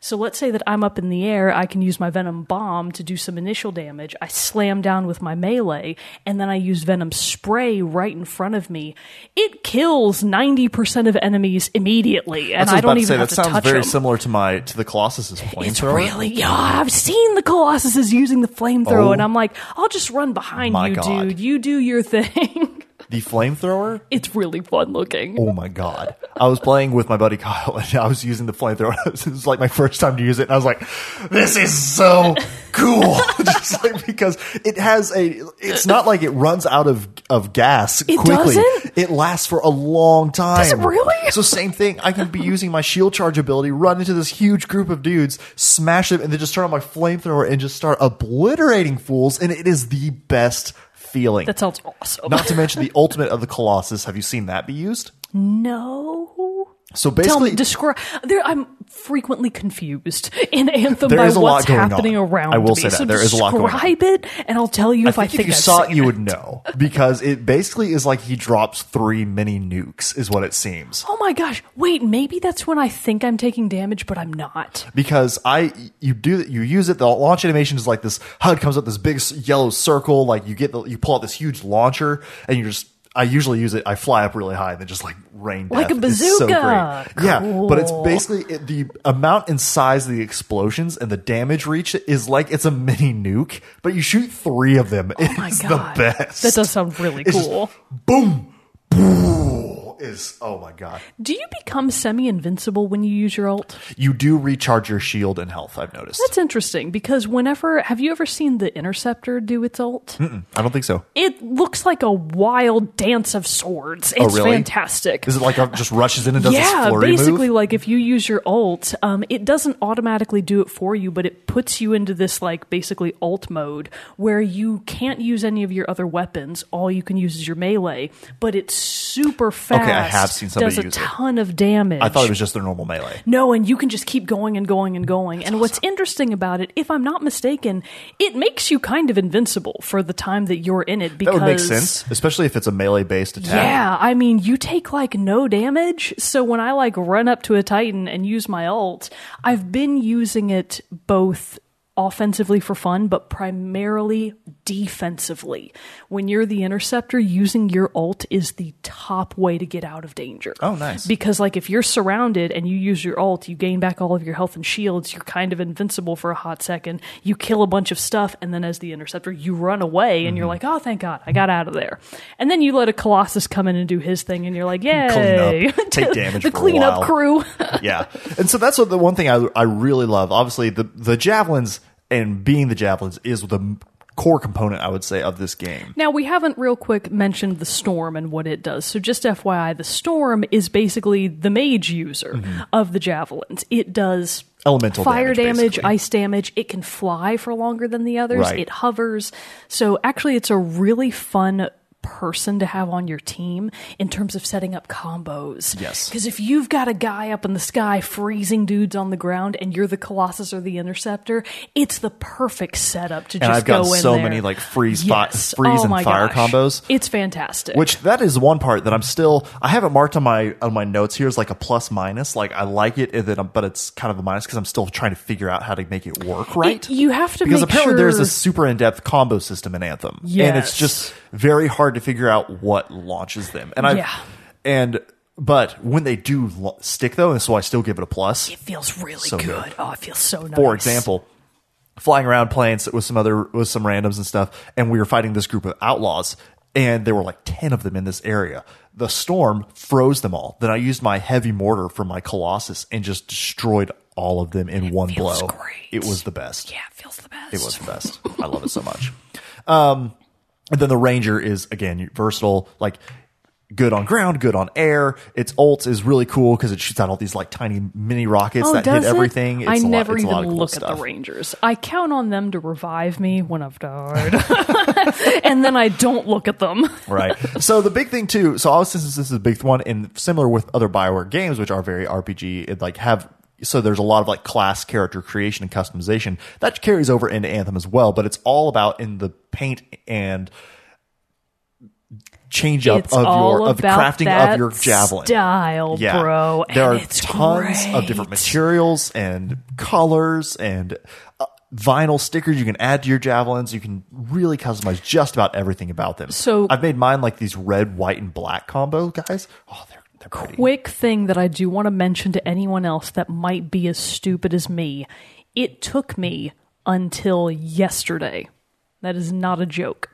Speaker 2: So let's say that I'm up in the air, I can use my venom bomb to do some initial damage. I slam down with my melee, and then I use venom spray right in front of me. It kills 90% of enemies immediately, and I don't
Speaker 1: about to say. That sounds very
Speaker 2: them.
Speaker 1: similar to my to the Colossus's point.
Speaker 2: It's
Speaker 1: flamethrower.
Speaker 2: really, yeah. I've seen the Colossuses using the flamethrower,
Speaker 1: Oh.
Speaker 2: and I'm like, I'll just run behind you,
Speaker 1: God.
Speaker 2: dude. You do your thing.
Speaker 1: The flamethrower
Speaker 2: It's really fun looking.
Speaker 1: Oh my god! I was playing with my buddy Kyle, and I was using the flamethrower. It was like my first time to use it, and I was like, "This is so cool!" Just like because it has a. It's not like it runs out of of gas
Speaker 2: It
Speaker 1: quickly.
Speaker 2: doesn't?
Speaker 1: It lasts for a long time.
Speaker 2: Does it really?
Speaker 1: So same thing. I can be using my shield charge ability, run into this huge group of dudes, smash them, and then just turn on my flamethrower and just start obliterating fools, and it is the best feeling.
Speaker 2: That sounds awesome.
Speaker 1: Not to mention the ultimate of the Colossus. Have you seen that be used?
Speaker 2: no.
Speaker 1: So basically,
Speaker 2: describe. There, I'm frequently confused in Anthem
Speaker 1: There
Speaker 2: by
Speaker 1: a
Speaker 2: what's
Speaker 1: lot going
Speaker 2: happening
Speaker 1: on.
Speaker 2: around
Speaker 1: I will
Speaker 2: me.
Speaker 1: say that.
Speaker 2: So
Speaker 1: There is a lot going on.
Speaker 2: describe it, and I'll tell you
Speaker 1: I
Speaker 2: if I
Speaker 1: think,
Speaker 2: think
Speaker 1: if you
Speaker 2: I've
Speaker 1: saw it, you would know because it basically is like he drops three mini nukes, is what it seems.
Speaker 2: Oh my gosh! Wait, maybe that's when I think I'm taking damage, but I'm not.
Speaker 1: Because I, you do you use it. The launch animation is like this HUD comes up this big yellow circle. Like you get the, you pull out this huge launcher, and you're just. I usually use it. I fly up really high and then just like rain down.
Speaker 2: Like a.
Speaker 1: It's so
Speaker 2: bazooka.
Speaker 1: great. Yeah, but it's basically it, the amount and size of the explosions and the damage reach is like it's a mini nuke, but you shoot three of them.
Speaker 2: Oh my god,
Speaker 1: the best.
Speaker 2: That does sound really
Speaker 1: It's just
Speaker 2: cool.
Speaker 1: boom, boom is oh my god.
Speaker 2: Do you become semi-invincible when you use your ult?
Speaker 1: You do recharge your shield and health. I've noticed.
Speaker 2: That's interesting because whenever have you ever seen the interceptor do its ult?
Speaker 1: I don't think so.
Speaker 2: It looks like a wild dance of swords. It's
Speaker 1: Oh, really?
Speaker 2: fantastic.
Speaker 1: Is it like it just rushes in and does
Speaker 2: yeah,
Speaker 1: flurry
Speaker 2: basically,
Speaker 1: move?
Speaker 2: like if you use your ult, um, it doesn't automatically do it for you, but it puts you into this like basically ult mode where you can't use any of your other weapons. All you can use is your melee, but it's super fast.
Speaker 1: I have seen somebody
Speaker 2: does a
Speaker 1: use it.
Speaker 2: ton of damage.
Speaker 1: I thought it was just their normal melee.
Speaker 2: No, and you can just keep going and going and going. and what's interesting about it, if I'm not mistaken, it makes you kind of invincible for the time that you're in it
Speaker 1: That
Speaker 2: because
Speaker 1: would make sense, especially if it's a melee based attack.
Speaker 2: yeah, I mean, you take like no damage. So when I like run up to a Titan and use my ult, I've been using it both offensively for fun, but primarily defensively. When you're the interceptor, using your ult is the top way to get out of danger.
Speaker 1: Oh, nice.
Speaker 2: Because like if you're surrounded and you use your ult, you gain back all of your health and shields, you're kind of invincible for a hot second. You kill a bunch of stuff, and then as the interceptor, you run away and you're
Speaker 1: Mm-hmm.
Speaker 2: like, oh, thank God, I got out of there. And then you let a Colossus come in and do his thing, and you're like,
Speaker 1: Clean
Speaker 2: yay.
Speaker 1: up, take damage
Speaker 2: the cleanup crew.
Speaker 1: yeah. And so that's what the one thing I, I really love. Obviously, the the javelins and being the javelins is the core component I would say of this game.
Speaker 2: Now, we haven't real quick mentioned the storm and what it does. So, just FYI, the storm is basically the mage user of the javelins. It does
Speaker 1: Mm-hmm. Elemental
Speaker 2: fire
Speaker 1: damage,
Speaker 2: damage, ice damage. It can fly for longer than the others.
Speaker 1: Right.
Speaker 2: It hovers. So, actually, it's a really fun person to have on your team in terms of setting up combos.
Speaker 1: Yes.
Speaker 2: Because if you've got a guy up in the sky freezing dudes on the ground and you're the Colossus or the Interceptor, it's the perfect setup to
Speaker 1: And
Speaker 2: just
Speaker 1: I've got
Speaker 2: go in
Speaker 1: so
Speaker 2: there.
Speaker 1: many, like, freeze fi- freeze
Speaker 2: oh
Speaker 1: and fire
Speaker 2: gosh.
Speaker 1: combos.
Speaker 2: It's fantastic.
Speaker 1: Which that is one part that I'm still I haven't marked on my on my notes here as like a plus minus. Like I like it, and then um, but it's kind of a minus because I'm still trying to figure out how to make it work right.
Speaker 2: It- you have to
Speaker 1: because apparently there's a super in depth combo system in Anthem, and it's just very hard to figure out what launches them. And I
Speaker 2: Yeah.
Speaker 1: and but when they do lo- stick though, and so I still give it a plus.
Speaker 2: it feels really
Speaker 1: So
Speaker 2: good.
Speaker 1: good.
Speaker 2: Oh, it feels so nice.
Speaker 1: For example, flying around playing with some other with some randoms and stuff, and we were fighting this group of outlaws, and there were like ten of them in this area. The storm froze them all. Then I used my heavy mortar from my Colossus and just destroyed all of them in one
Speaker 2: feels
Speaker 1: blow.
Speaker 2: great.
Speaker 1: It was the best.
Speaker 2: yeah, it feels the best.
Speaker 1: It was the best. I love it so much. Um, and then the Ranger is again versatile, like good on ground, good on air. Its ult is really cool because it shoots out all these like tiny mini rockets
Speaker 2: Oh,
Speaker 1: that hit
Speaker 2: it?
Speaker 1: everything. It's
Speaker 2: I never
Speaker 1: lot
Speaker 2: even
Speaker 1: cool
Speaker 2: look
Speaker 1: stuff.
Speaker 2: at the Rangers. I count on them to revive me when I've died, and then I don't look at them.
Speaker 1: right. So the big thing too. So obviously, since this is a big one, and similar with other Bioware games, which are very RPG, it like have. So there's a lot of like class character creation and customization that carries over into Anthem as well, but it's all about in the paint and change up
Speaker 2: It's
Speaker 1: of your of the crafting of your javelin.
Speaker 2: style,
Speaker 1: Yeah,
Speaker 2: bro.
Speaker 1: There
Speaker 2: and
Speaker 1: are tons of different materials and colors and uh, vinyl stickers you can add to your javelins. You can really customize just about everything about them.
Speaker 2: So-
Speaker 1: I've made mine like these red, white, and black combo guys. Oh, they're
Speaker 2: Quick thing that I do want to mention to anyone else that might be as stupid as me. It took me until yesterday. That is not a joke.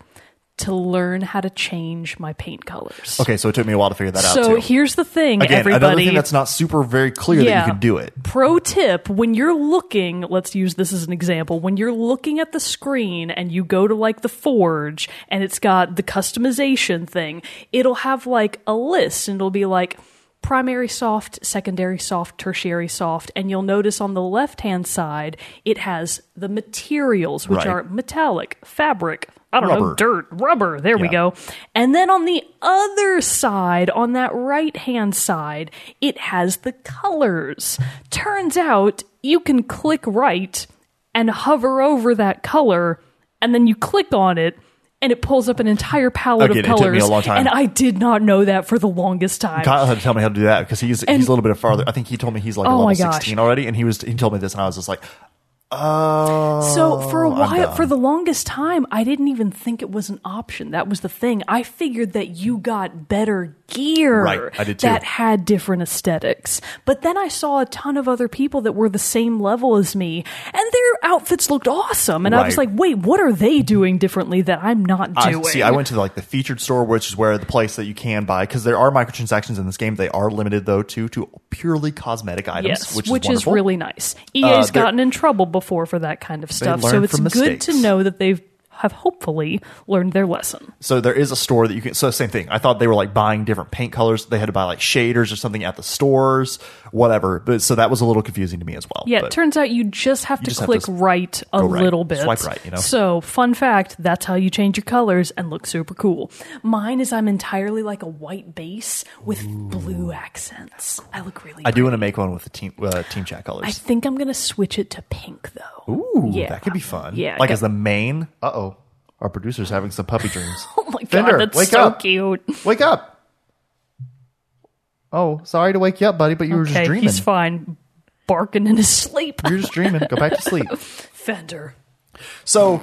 Speaker 2: To learn how to change my paint colors.
Speaker 1: Okay, so it took me a while to figure that out
Speaker 2: So here's the thing,
Speaker 1: Again,
Speaker 2: everybody.
Speaker 1: another thing that's not super very clear that you can do it.
Speaker 2: Pro tip when you're looking, let's use this as an example. When you're looking at the screen and you go to like the Forge and it's got the customization thing, it'll have like a list and it'll be like primary soft, secondary soft, tertiary soft. And you'll notice on the left hand side, it has the materials, which
Speaker 1: Right.
Speaker 2: are metallic, fabric, I don't know, dirt, rubber. There we go. And then on the other side, on that right hand side, it has the colors. Turns out you can click right and hover over that color, and then you click on it. And it pulls up an entire palette
Speaker 1: Again,
Speaker 2: of
Speaker 1: it took me
Speaker 2: colors,
Speaker 1: a long time.
Speaker 2: and I did not know that for the longest time.
Speaker 1: Kyle had to tell me how to do that because he's
Speaker 2: And-
Speaker 1: he's a little bit farther. I think he told me he's like a
Speaker 2: Oh
Speaker 1: level sixteen already, and he was he told me this, and I was just like, oh.
Speaker 2: So for a oh,
Speaker 1: I'm
Speaker 2: while, for the longest time, I didn't even think it was an option. That was the thing. I figured that you got better gear
Speaker 1: Right, I did too.
Speaker 2: that had different aesthetics. But then I saw a ton of other people that were the same level as me, and their outfits looked awesome. And I was like, "Wait, what are they doing differently that I'm not
Speaker 1: I,
Speaker 2: doing?"
Speaker 1: see, I went to like the featured store, which is where the place that you can buy because there are microtransactions in this game. They are limited though to to purely cosmetic items,
Speaker 2: Yes,
Speaker 1: which,
Speaker 2: which,
Speaker 1: is,
Speaker 2: is, really nice. EA's uh,
Speaker 1: they're-
Speaker 2: gotten in trouble before for that kind of stuff, so it's good to know that they've have hopefully learned their lesson.
Speaker 1: So there is a store that you can. So same thing. I thought they were like buying different paint colors. They had to buy like shaders or something at the stores, whatever. But so that was a little confusing to me as well.
Speaker 2: Yeah,
Speaker 1: But
Speaker 2: it turns out you just have to
Speaker 1: just have
Speaker 2: click
Speaker 1: to
Speaker 2: right a
Speaker 1: right.
Speaker 2: little bit.
Speaker 1: Swipe right, you know?
Speaker 2: So, fun fact, that's how you change your colors and look super cool. Mine is I'm entirely like a white base with blue accents. I look really
Speaker 1: I do want to make one with the team uh, team chat colors.
Speaker 2: I think I'm going to switch it to pink though.
Speaker 1: Ooh,
Speaker 2: yeah.
Speaker 1: that could be fun.
Speaker 2: Yeah,
Speaker 1: like as the main. Uh oh, our producer's having some puppy dreams.
Speaker 2: Oh my god,
Speaker 1: Fender,
Speaker 2: that's
Speaker 1: wake
Speaker 2: so
Speaker 1: up.
Speaker 2: cute.
Speaker 1: Wake up! Oh, sorry to wake you up, buddy, but you were just
Speaker 2: Okay,
Speaker 1: dreaming.
Speaker 2: he's fine. Barking in his sleep.
Speaker 1: You're just dreaming. Go back to sleep.
Speaker 2: Fender.
Speaker 1: So,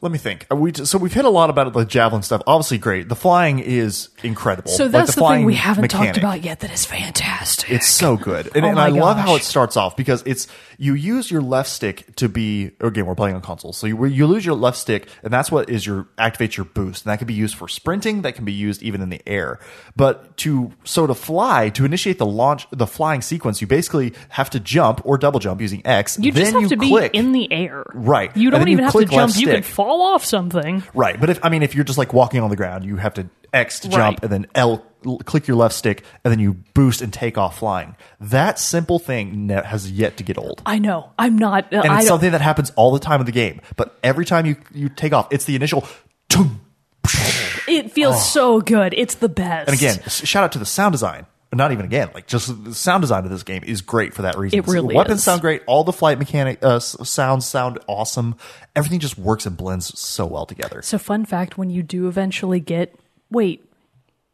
Speaker 1: let me think. Are We so we've hit a lot about the javelin stuff. Obviously, great. The flying is incredible.
Speaker 2: So
Speaker 1: Like,
Speaker 2: that's the, thing we haven't
Speaker 1: mechanic.
Speaker 2: talked about yet that is fantastic.
Speaker 1: It's so good, and,
Speaker 2: Oh
Speaker 1: and I love how it starts off because it's you use your left stick to be again we're playing on console, so you you lose your left stick, and that's what is your activates your boost, and that can be used for sprinting, that can be used even in the air. But to so to fly to initiate the launch the flying sequence, you basically have to jump or double jump using X.
Speaker 2: you
Speaker 1: then
Speaker 2: just have
Speaker 1: you
Speaker 2: to be in the air.
Speaker 1: Right.
Speaker 2: You don't
Speaker 1: then you
Speaker 2: even have to jump. You can
Speaker 1: stick.
Speaker 2: Fall off something.
Speaker 1: Right, but if I mean if you're just like walking on the ground, you have to X to jump
Speaker 2: Right.
Speaker 1: and then L click your left stick and then you boost and take off flying. That simple thing ne- has yet to get old.
Speaker 2: I know. I'm not. Uh,
Speaker 1: And
Speaker 2: I
Speaker 1: it's
Speaker 2: don't,
Speaker 1: something that happens all the time in the game. But every time you you take off, it's the initial.
Speaker 2: It feels so good. It's the best.
Speaker 1: And again, s- shout out to the sound design. Not even again, like just the sound design of this game is great for that reason.
Speaker 2: It really
Speaker 1: Weapons
Speaker 2: is.
Speaker 1: sound great. All the flight mechanic uh, sounds sound awesome. Everything just works and blends so well together.
Speaker 2: So, fun fact: when you do eventually get wait,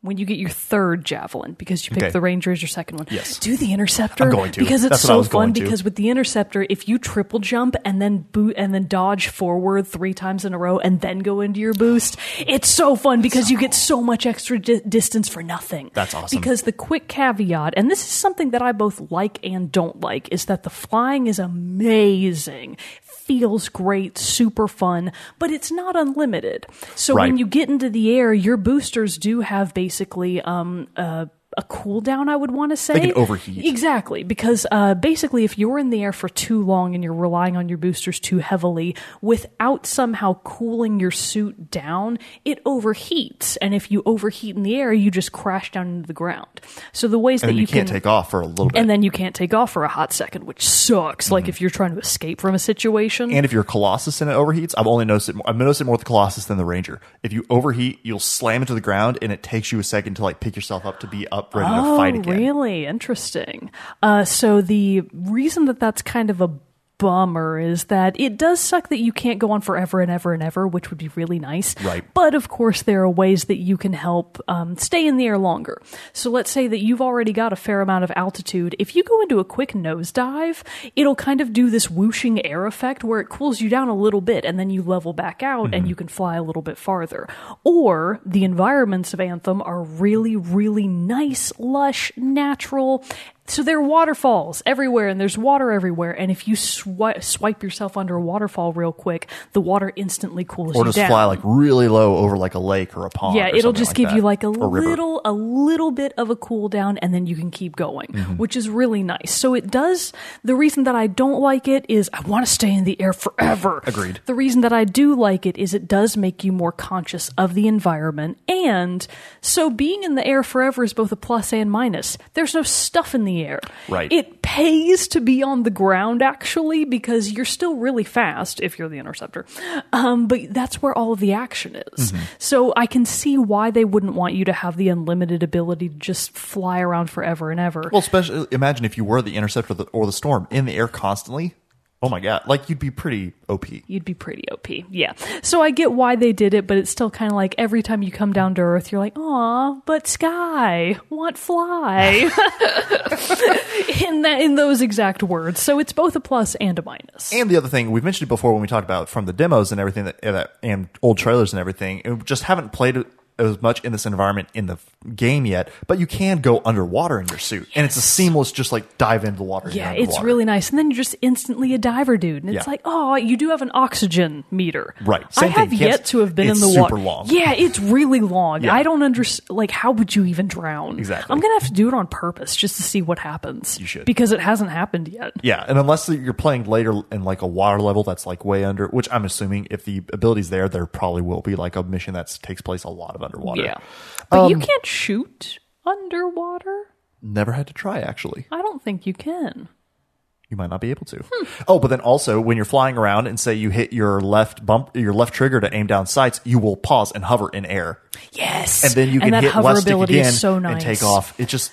Speaker 2: when you get your third javelin, because you picked
Speaker 1: Okay.
Speaker 2: the ranger as your second one,
Speaker 1: Yes.
Speaker 2: do the interceptor.
Speaker 1: I'm going to.
Speaker 2: because it's
Speaker 1: That's
Speaker 2: so fun. Because with the interceptor, if you triple jump and then boot and then dodge forward three times in a row and then go into your boost, it's so fun because you get so much extra di- distance for nothing.
Speaker 1: That's awesome.
Speaker 2: Because the quick caveat, and this is something that I both like and don't like, is that the flying is amazing. Feels great, super fun, but it's not unlimited. So when you get into the air, your boosters do have basically um, uh, a cooldown, I would want to say.
Speaker 1: can overheat.
Speaker 2: Exactly, because uh, basically, if you're in the air for too long and you're relying on your boosters too heavily without somehow cooling your suit down, it overheats. And if you overheat in the air, you just crash down into the ground. So the ways
Speaker 1: And
Speaker 2: that
Speaker 1: then you, can't
Speaker 2: can
Speaker 1: take off for a little bit.
Speaker 2: and then you can't take off for a hot second, which sucks. Like if you're trying to escape from a situation.
Speaker 1: Mm-hmm. And if you're Colossus and it overheats, I've only noticed it. I've noticed it more with the Colossus than the Ranger. If you overheat, you'll slam into the ground, and it takes you a second to like pick yourself up to be up ready to
Speaker 2: oh,
Speaker 1: fight again.
Speaker 2: really? Interesting. Uh, so the reason that that's kind of a bummer is that it does suck that you can't go on forever and ever and ever, which would be really nice.
Speaker 1: Right.
Speaker 2: But of course, there are ways that you can help um, stay in the air longer. So let's say that you've already got a fair amount of altitude. If you go into a quick nosedive, it'll kind of do this whooshing air effect where it cools you down a little bit and then you level back out
Speaker 1: Mm-hmm.
Speaker 2: and you can fly a little bit farther. Or the environments of Anthem are really, really nice, lush, natural, So there are waterfalls everywhere, and there's water everywhere. And if you swi- swipe yourself under a waterfall real quick, the water instantly cools down.
Speaker 1: Or
Speaker 2: you
Speaker 1: just
Speaker 2: down.
Speaker 1: fly like really low over like a lake or a pond.
Speaker 2: yeah, it'll just
Speaker 1: like
Speaker 2: give
Speaker 1: that.
Speaker 2: you like a
Speaker 1: river.
Speaker 2: little, a little bit of a cool down, and then you can keep going,
Speaker 1: Mm-hmm.
Speaker 2: which is really nice. So it does. The reason that I don't like it is I want to stay in the air forever.
Speaker 1: Agreed.
Speaker 2: The reason that I do like it is it does make you more conscious of the environment, and so being in the air forever is both a plus and minus. There's no stuff in the air.
Speaker 1: Right.
Speaker 2: It pays to be on the ground actually because you're still really fast if you're the interceptor. Um, but that's where all of the action is.
Speaker 1: Mm-hmm.
Speaker 2: So I can see why they wouldn't want you to have the unlimited ability to just fly around forever and ever.
Speaker 1: Well, especially imagine if you were the interceptor or the storm in the air constantly. Oh my god, like you'd be pretty OP.
Speaker 2: You'd be pretty OP. Yeah. So I get why they did it, but it's still kind of like every time you come down to Earth, you're like, aw, but sky, want fly. in that, in those exact words. So it's both a plus and a minus.
Speaker 1: And the other thing we've mentioned it before when we talked about from the demos and everything that, that and old trailers and everything, it just haven't played it as much in this environment in the game yet. But you can go underwater in your suit, and it's a seamless, just like dive into the water.
Speaker 2: Yeah, it's really nice. And then you're just instantly a diver dude. And it's
Speaker 1: Yeah.
Speaker 2: like, oh, you do have an oxygen meter.
Speaker 1: Right.
Speaker 2: I
Speaker 1: Same thing.
Speaker 2: have yet to have been in the water.
Speaker 1: long.
Speaker 2: Yeah, it's really long.
Speaker 1: Yeah.
Speaker 2: I don't understand. Like, how would you even drown?
Speaker 1: Exactly.
Speaker 2: I'm to have to do it on purpose just to see what happens.
Speaker 1: You should.
Speaker 2: Because it hasn't happened yet.
Speaker 1: Yeah, and unless you're playing later in like a water level that's like way under, which I'm assuming if the ability's there, there probably will be like a mission that takes place a lot of underwater.
Speaker 2: Yeah. But
Speaker 1: Um,
Speaker 2: you can't shoot underwater?
Speaker 1: Never had to try actually.
Speaker 2: I don't think you can.
Speaker 1: You might not be able to.
Speaker 2: Hmm.
Speaker 1: Oh, but then also when you're flying around and say you hit your left bump, your left trigger to aim down sights, you will pause and hover in air,
Speaker 2: Yes.
Speaker 1: and then you can
Speaker 2: that
Speaker 1: hit left stick again
Speaker 2: is so nice.
Speaker 1: and take off. It just,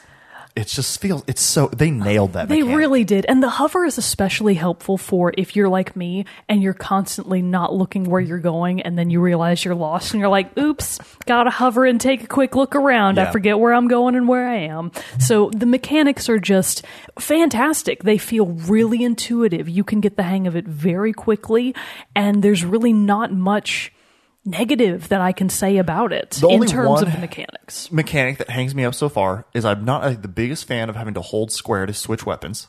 Speaker 1: it just feels. It's so they nailed that.
Speaker 2: They
Speaker 1: mechanic.
Speaker 2: really did. And the hover is especially helpful for if you're like me and you're constantly not looking where you're going and then you realize you're lost and you're like, oops, gotta hover and take a quick look around. I forget where I'm going and where I am. So the mechanics are just fantastic. They feel really intuitive. You can get the hang of it very quickly and there's really not much negative that I can say about it
Speaker 1: The
Speaker 2: in terms of the mechanics.
Speaker 1: mechanic that hangs me up so far is I'm not uh, the biggest fan of having to hold square to switch weapons.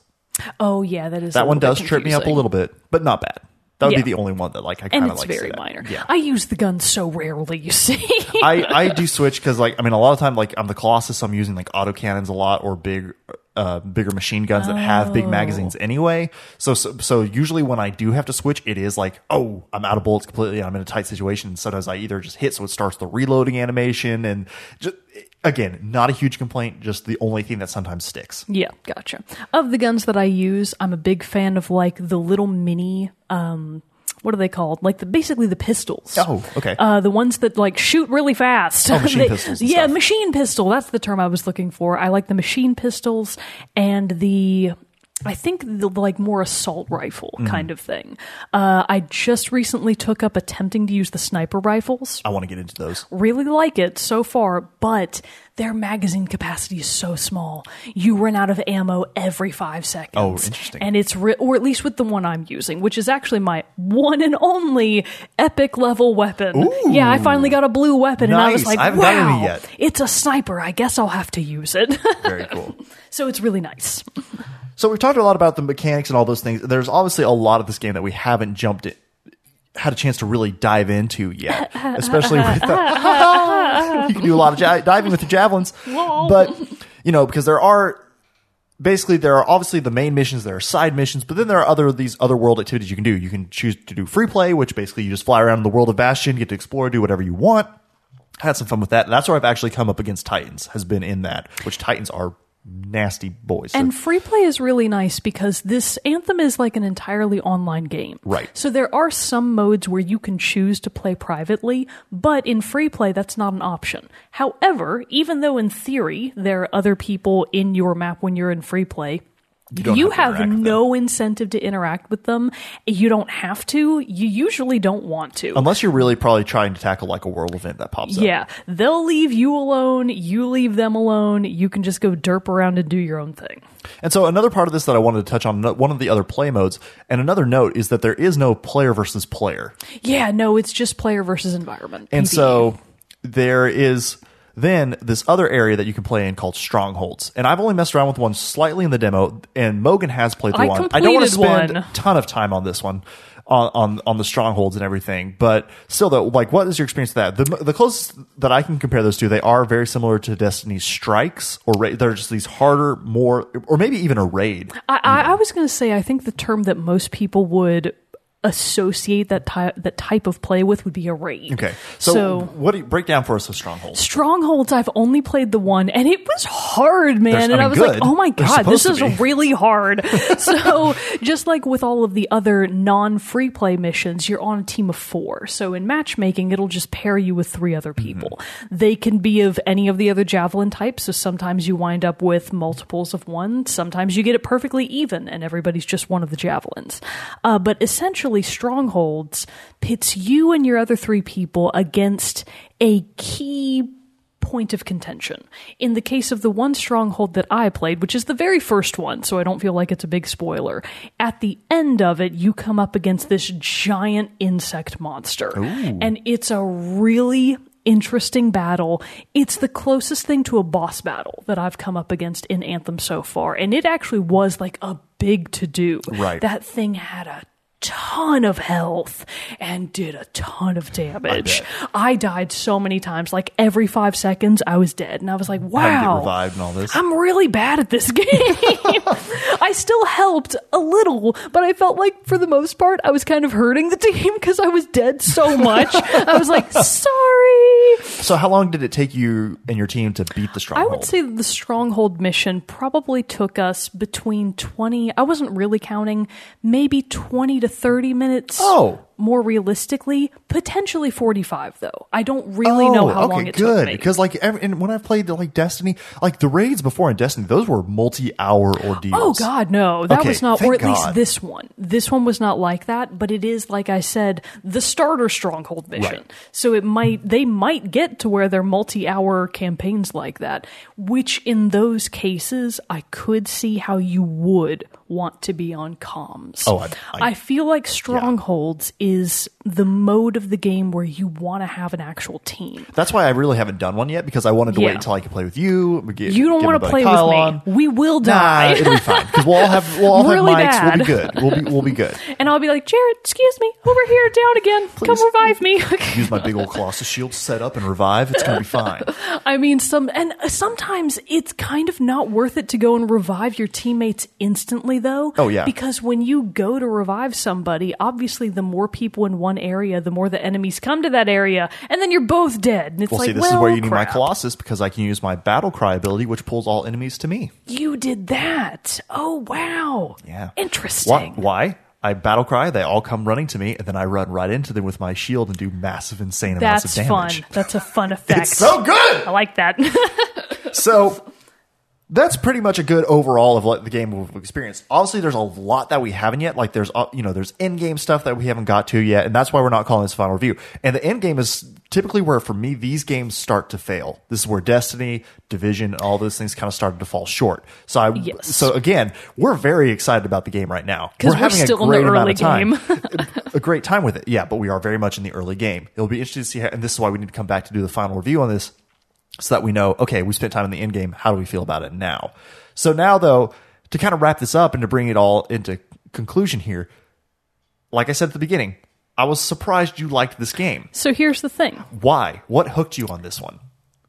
Speaker 2: Oh yeah, that is
Speaker 1: That one does trip me up a little bit, but not bad. That would
Speaker 2: Yeah.
Speaker 1: be the only one that like I kind of
Speaker 2: it's
Speaker 1: like.
Speaker 2: very minor.
Speaker 1: Yeah.
Speaker 2: I use the gun so rarely, you see.
Speaker 1: I, I do switch because like I mean a lot of time like I'm the Colossus so I'm using like auto cannons a lot or big uh bigger machine guns that have big magazines anyway. So, so so usually when I do have to switch it is like oh I'm out of bullets completely. And I'm in a tight situation. And sometimes I either just hit so it starts the reloading animation and just again not a huge complaint just the only thing that sometimes sticks.
Speaker 2: Yeah, gotcha. Of the guns that I use, I'm a big fan of like the little mini um what are they called? Like the basically the pistols.
Speaker 1: Oh, okay.
Speaker 2: Uh, the ones that like shoot really fast.
Speaker 1: Oh, machine
Speaker 2: They-
Speaker 1: pistols
Speaker 2: Yeah,
Speaker 1: stuff.
Speaker 2: machine pistol. That's the term I was looking for. I like the machine pistols and the. I think the like more assault rifle
Speaker 1: Mm-hmm.
Speaker 2: kind of thing. Uh, I just recently took up attempting to use the sniper rifles.
Speaker 1: I want to get into those
Speaker 2: really like it so far, but their magazine capacity is so small. You run out of ammo every five seconds.
Speaker 1: Oh, interesting.
Speaker 2: And it's, re- or at least with the one I'm using, which is actually my one and only epic level weapon. Yeah, I finally got a blue weapon, and I was like,
Speaker 1: I haven't
Speaker 2: wow,
Speaker 1: any yet."
Speaker 2: it's a sniper. I guess I'll have to use it.
Speaker 1: very cool
Speaker 2: so it's really nice.
Speaker 1: So we've talked a lot about the mechanics and all those things. There's obviously a lot of this game that we haven't jumped it, had a chance to really dive into yet, especially with the, you can do a lot of ja- diving with the javelins, but you know because there are basically there are obviously the main missions, there are side missions, but then there are other these other world activities you can do. You can choose to do free play, which basically you just fly around in the world of Bastion, get to explore, do whatever you want. Had some fun with that. And that's where I've actually come up against Titans. Has been in that, which Titans are nasty boys.
Speaker 2: And free play is really nice because this Anthem is like an entirely online game.
Speaker 1: Right.
Speaker 2: So there are some modes where you can choose to play privately, but in free play, that's not an option. However, even though in theory there are other people in your map when you're in free play, you,
Speaker 1: don't have
Speaker 2: have no incentive to interact with them. You don't have to. You usually don't want to.
Speaker 1: Unless you're really probably trying to tackle like a world event that pops up.
Speaker 2: yeah, they'll leave you alone. You leave them alone. You can just go derp around and do your own thing.
Speaker 1: And so another part of this that I wanted to touch on, one of the other play modes, and another note is that there is no player versus player.
Speaker 2: Yeah, no, it's just player versus environment.
Speaker 1: And
Speaker 2: PvE.
Speaker 1: so there is then this other area that you can play in called Strongholds. And I've only messed around with one slightly in the demo, and Mogan has played the
Speaker 2: I
Speaker 1: one. I don't want to spend a ton of time on this one. On, on on the strongholds and everything, but still, though, like, what is your experience with that? The the closest that I can compare those two, they are very similar to Destiny's Strikes, or ra- they're just these harder, more, or maybe even a raid.
Speaker 2: I, I, I was going to say, I think the term that most people would associate that type that type of play with would be a raid.
Speaker 1: Okay, so,
Speaker 2: so
Speaker 1: what do you break down for us? The strongholds.
Speaker 2: Strongholds, I've only played the one, and it was hard, man.
Speaker 1: There's-
Speaker 2: and I
Speaker 1: mean,
Speaker 2: was like, oh my god, this is really hard. so, just like with all of the other non free play missions, you're on a team of four. So, in matchmaking, it'll just pair you with three other
Speaker 1: Mm-hmm.
Speaker 2: people. They can be of any of the other javelin types. So, sometimes you wind up with multiples of one, sometimes you get it perfectly even, and everybody's just one of the javelins. Uh, but essentially, Strongholds pits you and your other three people against a key point of contention. In the case of the one stronghold that I played, which is the very first one, so I don't feel like it's a big spoiler, at the end of it, you come up against this giant insect monster. And it's a really interesting battle. It's the closest thing to a boss battle that I've come up against in Anthem so far. And it actually was like a big to do.
Speaker 1: Right.
Speaker 2: That thing had a ton of health and did a ton of damage. I, died so many times. Like every five seconds, I was dead. And I was like,
Speaker 1: Had to get
Speaker 2: wow.
Speaker 1: revived and all this.
Speaker 2: I'm really bad at this game. I still helped a little, but I felt like for the most part, I was kind of hurting the team because I was dead so much. I was like, sorry.
Speaker 1: So, how long did it take you and your team to beat the stronghold?
Speaker 2: I would say that the stronghold mission probably took us between 20, I wasn't really counting, maybe 20 to 30 minutes.
Speaker 1: Oh.
Speaker 2: More realistically, potentially 45 though. I don't really know oh, how
Speaker 1: Oh, okay,
Speaker 2: long it
Speaker 1: good.
Speaker 2: took.
Speaker 1: Because like, every, and when I've played like Destiny, like the raids before in Destiny, those were multi-hour ordeals.
Speaker 2: Oh God, no! That
Speaker 1: Okay,
Speaker 2: was not, or at least this one. This one was not like that, but it is, like I said, the starter stronghold mission.
Speaker 1: Right.
Speaker 2: So it might, they might get to where they're multi-hour campaigns like that. Which, in those cases, I could see how you would want to be on comms.
Speaker 1: Oh, I- I-
Speaker 2: feel like strongholds is the mode of the game where you want to have an actual team.
Speaker 1: That's why I really haven't done one yet because I wanted to
Speaker 2: Yeah.
Speaker 1: wait until I could play with you. Get,
Speaker 2: You don't want to play with me.
Speaker 1: on.
Speaker 2: We will
Speaker 1: Nah,
Speaker 2: die.
Speaker 1: it'll be fine because we'll all have we'll all
Speaker 2: Really
Speaker 1: have mics. We'll be good. We'll be we'll be good.
Speaker 2: and I'll be like, Jarrett, excuse me, over here, down again. Come revive me.
Speaker 1: Use my big old Colossus shield, set up and revive. It's gonna be fine.
Speaker 2: I mean, some and sometimes it's kind of not worth it to go and revive your teammates instantly, though.
Speaker 1: Oh, yeah.
Speaker 2: because when you go to revive somebody, obviously, the more people in one area, the more the enemies come to that area, and then you're both dead. And it's
Speaker 1: Well,
Speaker 2: like,
Speaker 1: see, this
Speaker 2: well,
Speaker 1: is where you need my. Colossus because I can use my battle cry ability, which pulls all enemies to me.
Speaker 2: You did that. Oh wow.
Speaker 1: Yeah.
Speaker 2: Interesting.
Speaker 1: Why? Why? I battle cry. They all come running to me, and then I run right into them with my shield and do massive, insane amounts
Speaker 2: That's
Speaker 1: of
Speaker 2: fun.
Speaker 1: damage.
Speaker 2: That's a fun effect.
Speaker 1: It's so good.
Speaker 2: I like that.
Speaker 1: So that's pretty much a good overall of what the game we've experienced. Obviously, there's a lot that we haven't yet. Like there's uh, you know there's end game stuff that we haven't got to yet, and that's why we're not calling this a final review. And the end game is typically where for me these games start to fail. This is where Destiny, Division, all those things kind of started to fall short. So I
Speaker 2: Yes.
Speaker 1: so again, we're very excited about the game right now
Speaker 2: 'Cause we're
Speaker 1: having
Speaker 2: still
Speaker 1: a
Speaker 2: in the
Speaker 1: great amount of time. a great time with it. Yeah, but we are very much in the early game. It'll be interesting to see how, and this is why we need to come back to do the final review on this so that we know, okay, we spent time in the end game. How do we feel about it now? So now though, to kind of wrap this up and to bring it all into conclusion here, like I said at the beginning, I was surprised you liked this game.
Speaker 2: so here's the thing.
Speaker 1: Why? What hooked you on this one?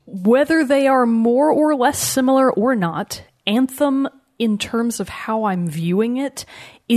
Speaker 2: whether they are more or less similar or not, Anthem, in terms of how I'm viewing it,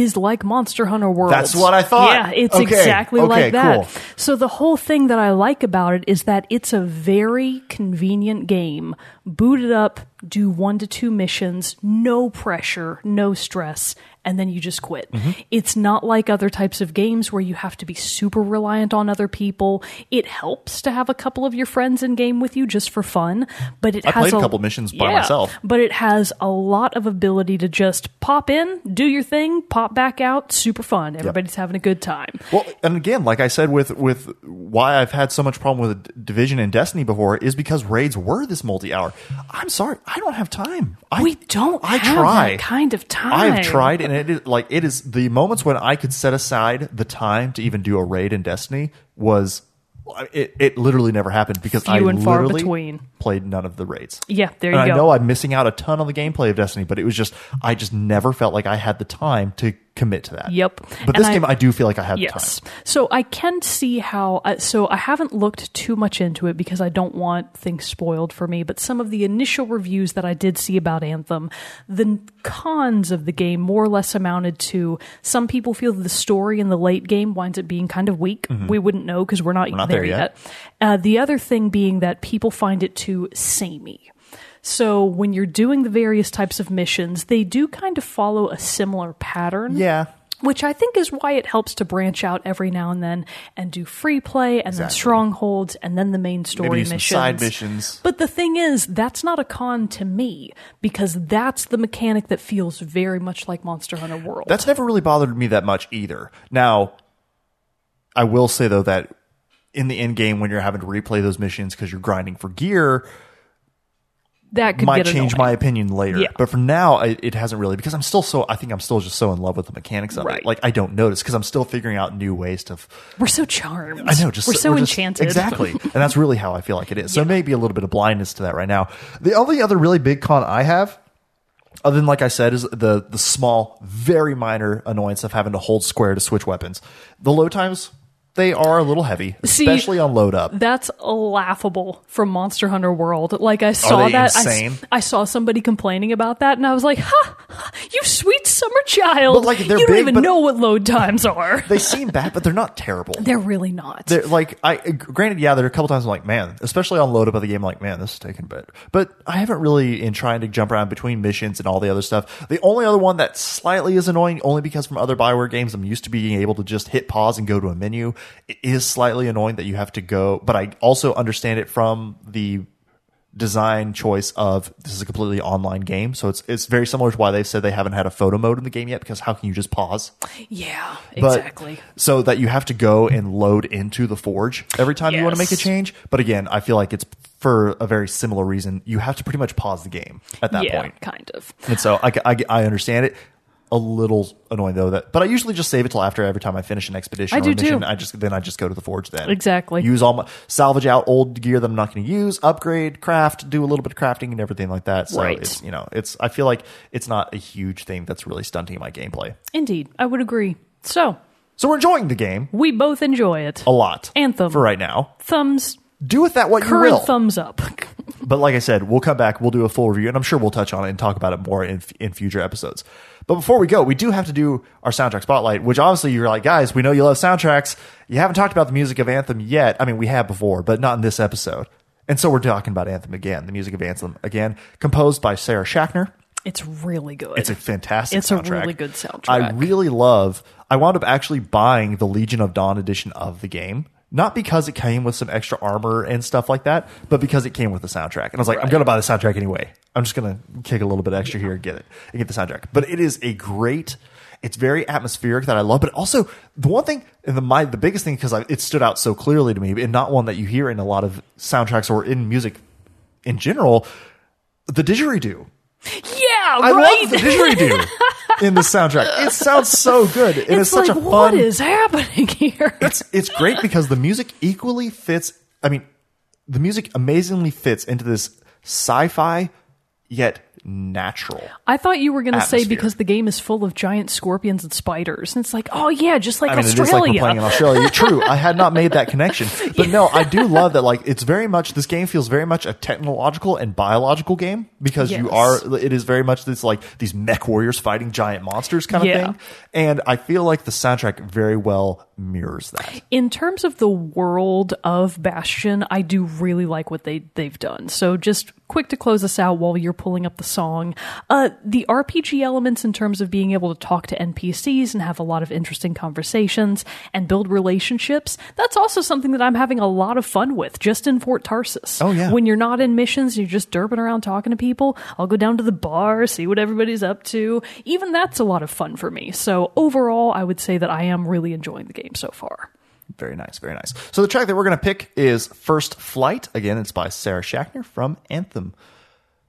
Speaker 2: is like Monster Hunter World.
Speaker 1: That's what I thought.
Speaker 2: Yeah, it's
Speaker 1: Okay,
Speaker 2: exactly
Speaker 1: okay,
Speaker 2: like that.
Speaker 1: cool.
Speaker 2: So the whole thing that I like about it is that it's a very convenient game. Boot it up, do one to two missions, no pressure, no stress, and then you just quit.
Speaker 1: Mm-hmm.
Speaker 2: It's not like other types of games where you have to be super reliant on other people. It helps to have a couple of your friends in game with you just for fun, but it
Speaker 1: I
Speaker 2: has
Speaker 1: played a couple missions by
Speaker 2: Yeah,
Speaker 1: myself.
Speaker 2: But it has a lot of ability to just pop in, do your thing, pop back out, super fun. Everybody's having a good time.
Speaker 1: Well, and again, like I said, with with why I've had so much problem with Division and Destiny before is because raids were this multi-hour. I'm sorry, I don't have time. I,
Speaker 2: We don't
Speaker 1: I
Speaker 2: have
Speaker 1: try.
Speaker 2: kind of time.
Speaker 1: I've tried, and it is like it is the moments when I could set aside the time to even do a raid in Destiny was It, it literally never happened because
Speaker 2: Few
Speaker 1: I
Speaker 2: and far
Speaker 1: literally
Speaker 2: between.
Speaker 1: played none of the raids.
Speaker 2: Yeah, there
Speaker 1: and
Speaker 2: you
Speaker 1: I
Speaker 2: go.
Speaker 1: know I'm missing out a ton on the gameplay of Destiny, but it was just I just never felt like I had the time to commit to that.
Speaker 2: Yep.
Speaker 1: But this
Speaker 2: I-
Speaker 1: game, I do feel like I had
Speaker 2: Yes.
Speaker 1: the time.
Speaker 2: So I can see how. Uh, so I haven't looked too much into it because I don't want things spoiled for me. But some of the initial reviews that I did see about Anthem, the cons of the game more or less amounted to some people feel that the story in the late game winds up being kind of weak. We wouldn't know because we're not,
Speaker 1: Mm-hmm. not
Speaker 2: there,
Speaker 1: there
Speaker 2: yet.
Speaker 1: yet.
Speaker 2: Uh, the other thing being that people find it too samey. So when you're doing the various types of missions, they do kind of follow a similar pattern
Speaker 1: Yeah.
Speaker 2: which I think is why it helps to branch out every now and then and do free play and then strongholds and then the main story
Speaker 1: Maybe do some
Speaker 2: missions.
Speaker 1: side missions.
Speaker 2: But the thing is, that's not a con to me because that's the mechanic that feels very much like Monster Hunter World.
Speaker 1: That's never really bothered me that much either. Now, I will say though that in the end game when you're having to replay those missions because you're grinding for gear,
Speaker 2: that could
Speaker 1: might
Speaker 2: get
Speaker 1: change
Speaker 2: annoying.
Speaker 1: my opinion later.
Speaker 2: Yeah.
Speaker 1: But for now, it, it hasn't really because I'm still so. I think I'm still just so in love with the mechanics of
Speaker 2: Right.
Speaker 1: it. Like I don't notice because I'm still figuring out new ways to. f-
Speaker 2: We're so charmed.
Speaker 1: I know, just
Speaker 2: we're so
Speaker 1: just-
Speaker 2: enchanted.
Speaker 1: exactly, and that's really how I feel like it is. So maybe a little bit of blindness to that right now. The only other really big con I have. Other than like I said, is the the small, very minor annoyance of having to hold square to switch weapons. The load times they are a little heavy,
Speaker 2: See,
Speaker 1: especially on load up.
Speaker 2: That's laughable from Monster Hunter World. Like I saw that, I? I, saw somebody complaining about that, and I was like, "Ha, you sweet summer child!
Speaker 1: But, like, they're
Speaker 2: you don't
Speaker 1: big,
Speaker 2: even know what load times are.
Speaker 1: They seem bad, but they're not terrible.
Speaker 2: They're really not.
Speaker 1: They're like I granted, yeah, there are a couple times I'm like, man, especially on load up of the game, like, man, this is taking a bit. But I haven't really in trying to jump around between missions and all the other stuff. The only other one that slightly is annoying, only because from other Bioware games, I'm used to being able to just hit pause and go to a menu. It is slightly annoying that you have to go, but I also understand it from the design choice of this is a completely online game, so it's it's very similar to why they said they haven't had a photo mode in the game yet because how can you just pause?
Speaker 2: yeah,
Speaker 1: But-
Speaker 2: exactly.
Speaker 1: So that you have to go and load into the forge every time you want to make a change. But again, I feel like it's for a very similar reason. You have to pretty much pause the game at that
Speaker 2: yeah,
Speaker 1: point.
Speaker 2: kind of.
Speaker 1: And so I, I, I understand it. A little annoying though that, but I usually just save it till after every time I finish an expedition
Speaker 2: I
Speaker 1: or
Speaker 2: do
Speaker 1: a mission.
Speaker 2: too.
Speaker 1: I just then I just go to the forge then
Speaker 2: Exactly.
Speaker 1: use all my salvage out old gear that I'm not going to use, upgrade, craft, do a little bit of crafting and everything like that. So
Speaker 2: Right.
Speaker 1: it's you know it's I feel like it's not a huge thing that's really stunting my gameplay.
Speaker 2: Indeed, I would agree. So
Speaker 1: So we're enjoying the game
Speaker 2: we both enjoy it.
Speaker 1: a lot.
Speaker 2: Anthem.
Speaker 1: for right now.
Speaker 2: Thumbs,
Speaker 1: Do with that what you
Speaker 2: current
Speaker 1: will.
Speaker 2: thumbs up.
Speaker 1: but like I said, we'll come back. We'll do a full review, and I'm sure we'll touch on it and talk about it more in in future episodes. But before we go, we do have to do our soundtrack spotlight, which obviously you're like, guys, we know you love soundtracks. You haven't talked about the music of Anthem yet. I mean, we have before, but not in this episode. And so we're talking about Anthem again, the music of Anthem again, composed by Sarah Schachner.
Speaker 2: It's really good.
Speaker 1: It's a fantastic
Speaker 2: It's a really good soundtrack.
Speaker 1: I really love I wound up actually buying the Legion of Dawn edition of the game. Not because it came with some extra armor and stuff like that, but because it came with the soundtrack. And I was like, I'm gonna buy the soundtrack anyway. I'm just gonna kick a little bit extra here and get it and get the soundtrack. But it is a great it's very atmospheric that I love, but also the one thing, and the my the biggest thing because it stood out so clearly to me, and not one that you hear in a lot of soundtracks or in music in general, the didgeridoo.
Speaker 2: yeah,
Speaker 1: I
Speaker 2: right.
Speaker 1: love the didgeridoo in the soundtrack. It sounds so good. It is
Speaker 2: it's
Speaker 1: such
Speaker 2: like
Speaker 1: a fun.
Speaker 2: what is happening here?
Speaker 1: it's it's great because the music equally fits. I mean, the music amazingly fits into this sci-fi yet natural.
Speaker 2: I thought you were going to say because the game is full of giant scorpions and spiders, and it's like, oh yeah, just like
Speaker 1: I mean,
Speaker 2: Australia.
Speaker 1: it is like we're playing in Australia. True, I had not made that connection, but no, I do love that. Like, it's very much this game feels very much a technological and biological game because you are. It is very much this like these mech warriors fighting giant monsters kind of
Speaker 2: Yeah.
Speaker 1: thing, and I feel like the soundtrack very well mirrors that.
Speaker 2: in terms of the world of Bastion, I do really like what they they've done. So just quick to close us out while you're pulling up the song. Uh, the RPG elements in terms of being able to talk to NPCs and have a lot of interesting conversations and build relationships. That's also something that I'm having a lot of fun with just in Fort Tarsis.
Speaker 1: Oh, yeah.
Speaker 2: When you're not in missions, you're just derping around talking to people. I'll go down to the bar, see what everybody's up to. Even that's a lot of fun for me. So overall, I would say that I am really enjoying the game so far.
Speaker 1: Very nice, very nice. So the track that we're going to pick is First Flight. Again, it's by Sarah Schachner from Anthem.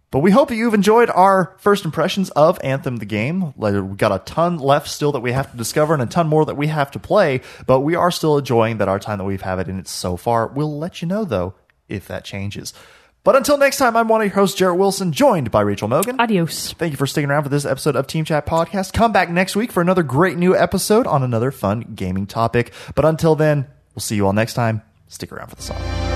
Speaker 1: But we hope that you've enjoyed our first impressions of Anthem the game. We've got a ton left still that we have to discover and a ton more that we have to play, but we are still enjoying that our time that we've had it in it so far. We'll let you know though if that changes. But until next time, I'm one of your hosts, Jarrett Wilson, joined by Rachel Mogan.
Speaker 2: Adios.
Speaker 1: Thank you for sticking around for this episode of Team Chat Podcast. Come back next week for another great new episode on another fun gaming topic. But until then, we'll see you all next time. Stick around for the song.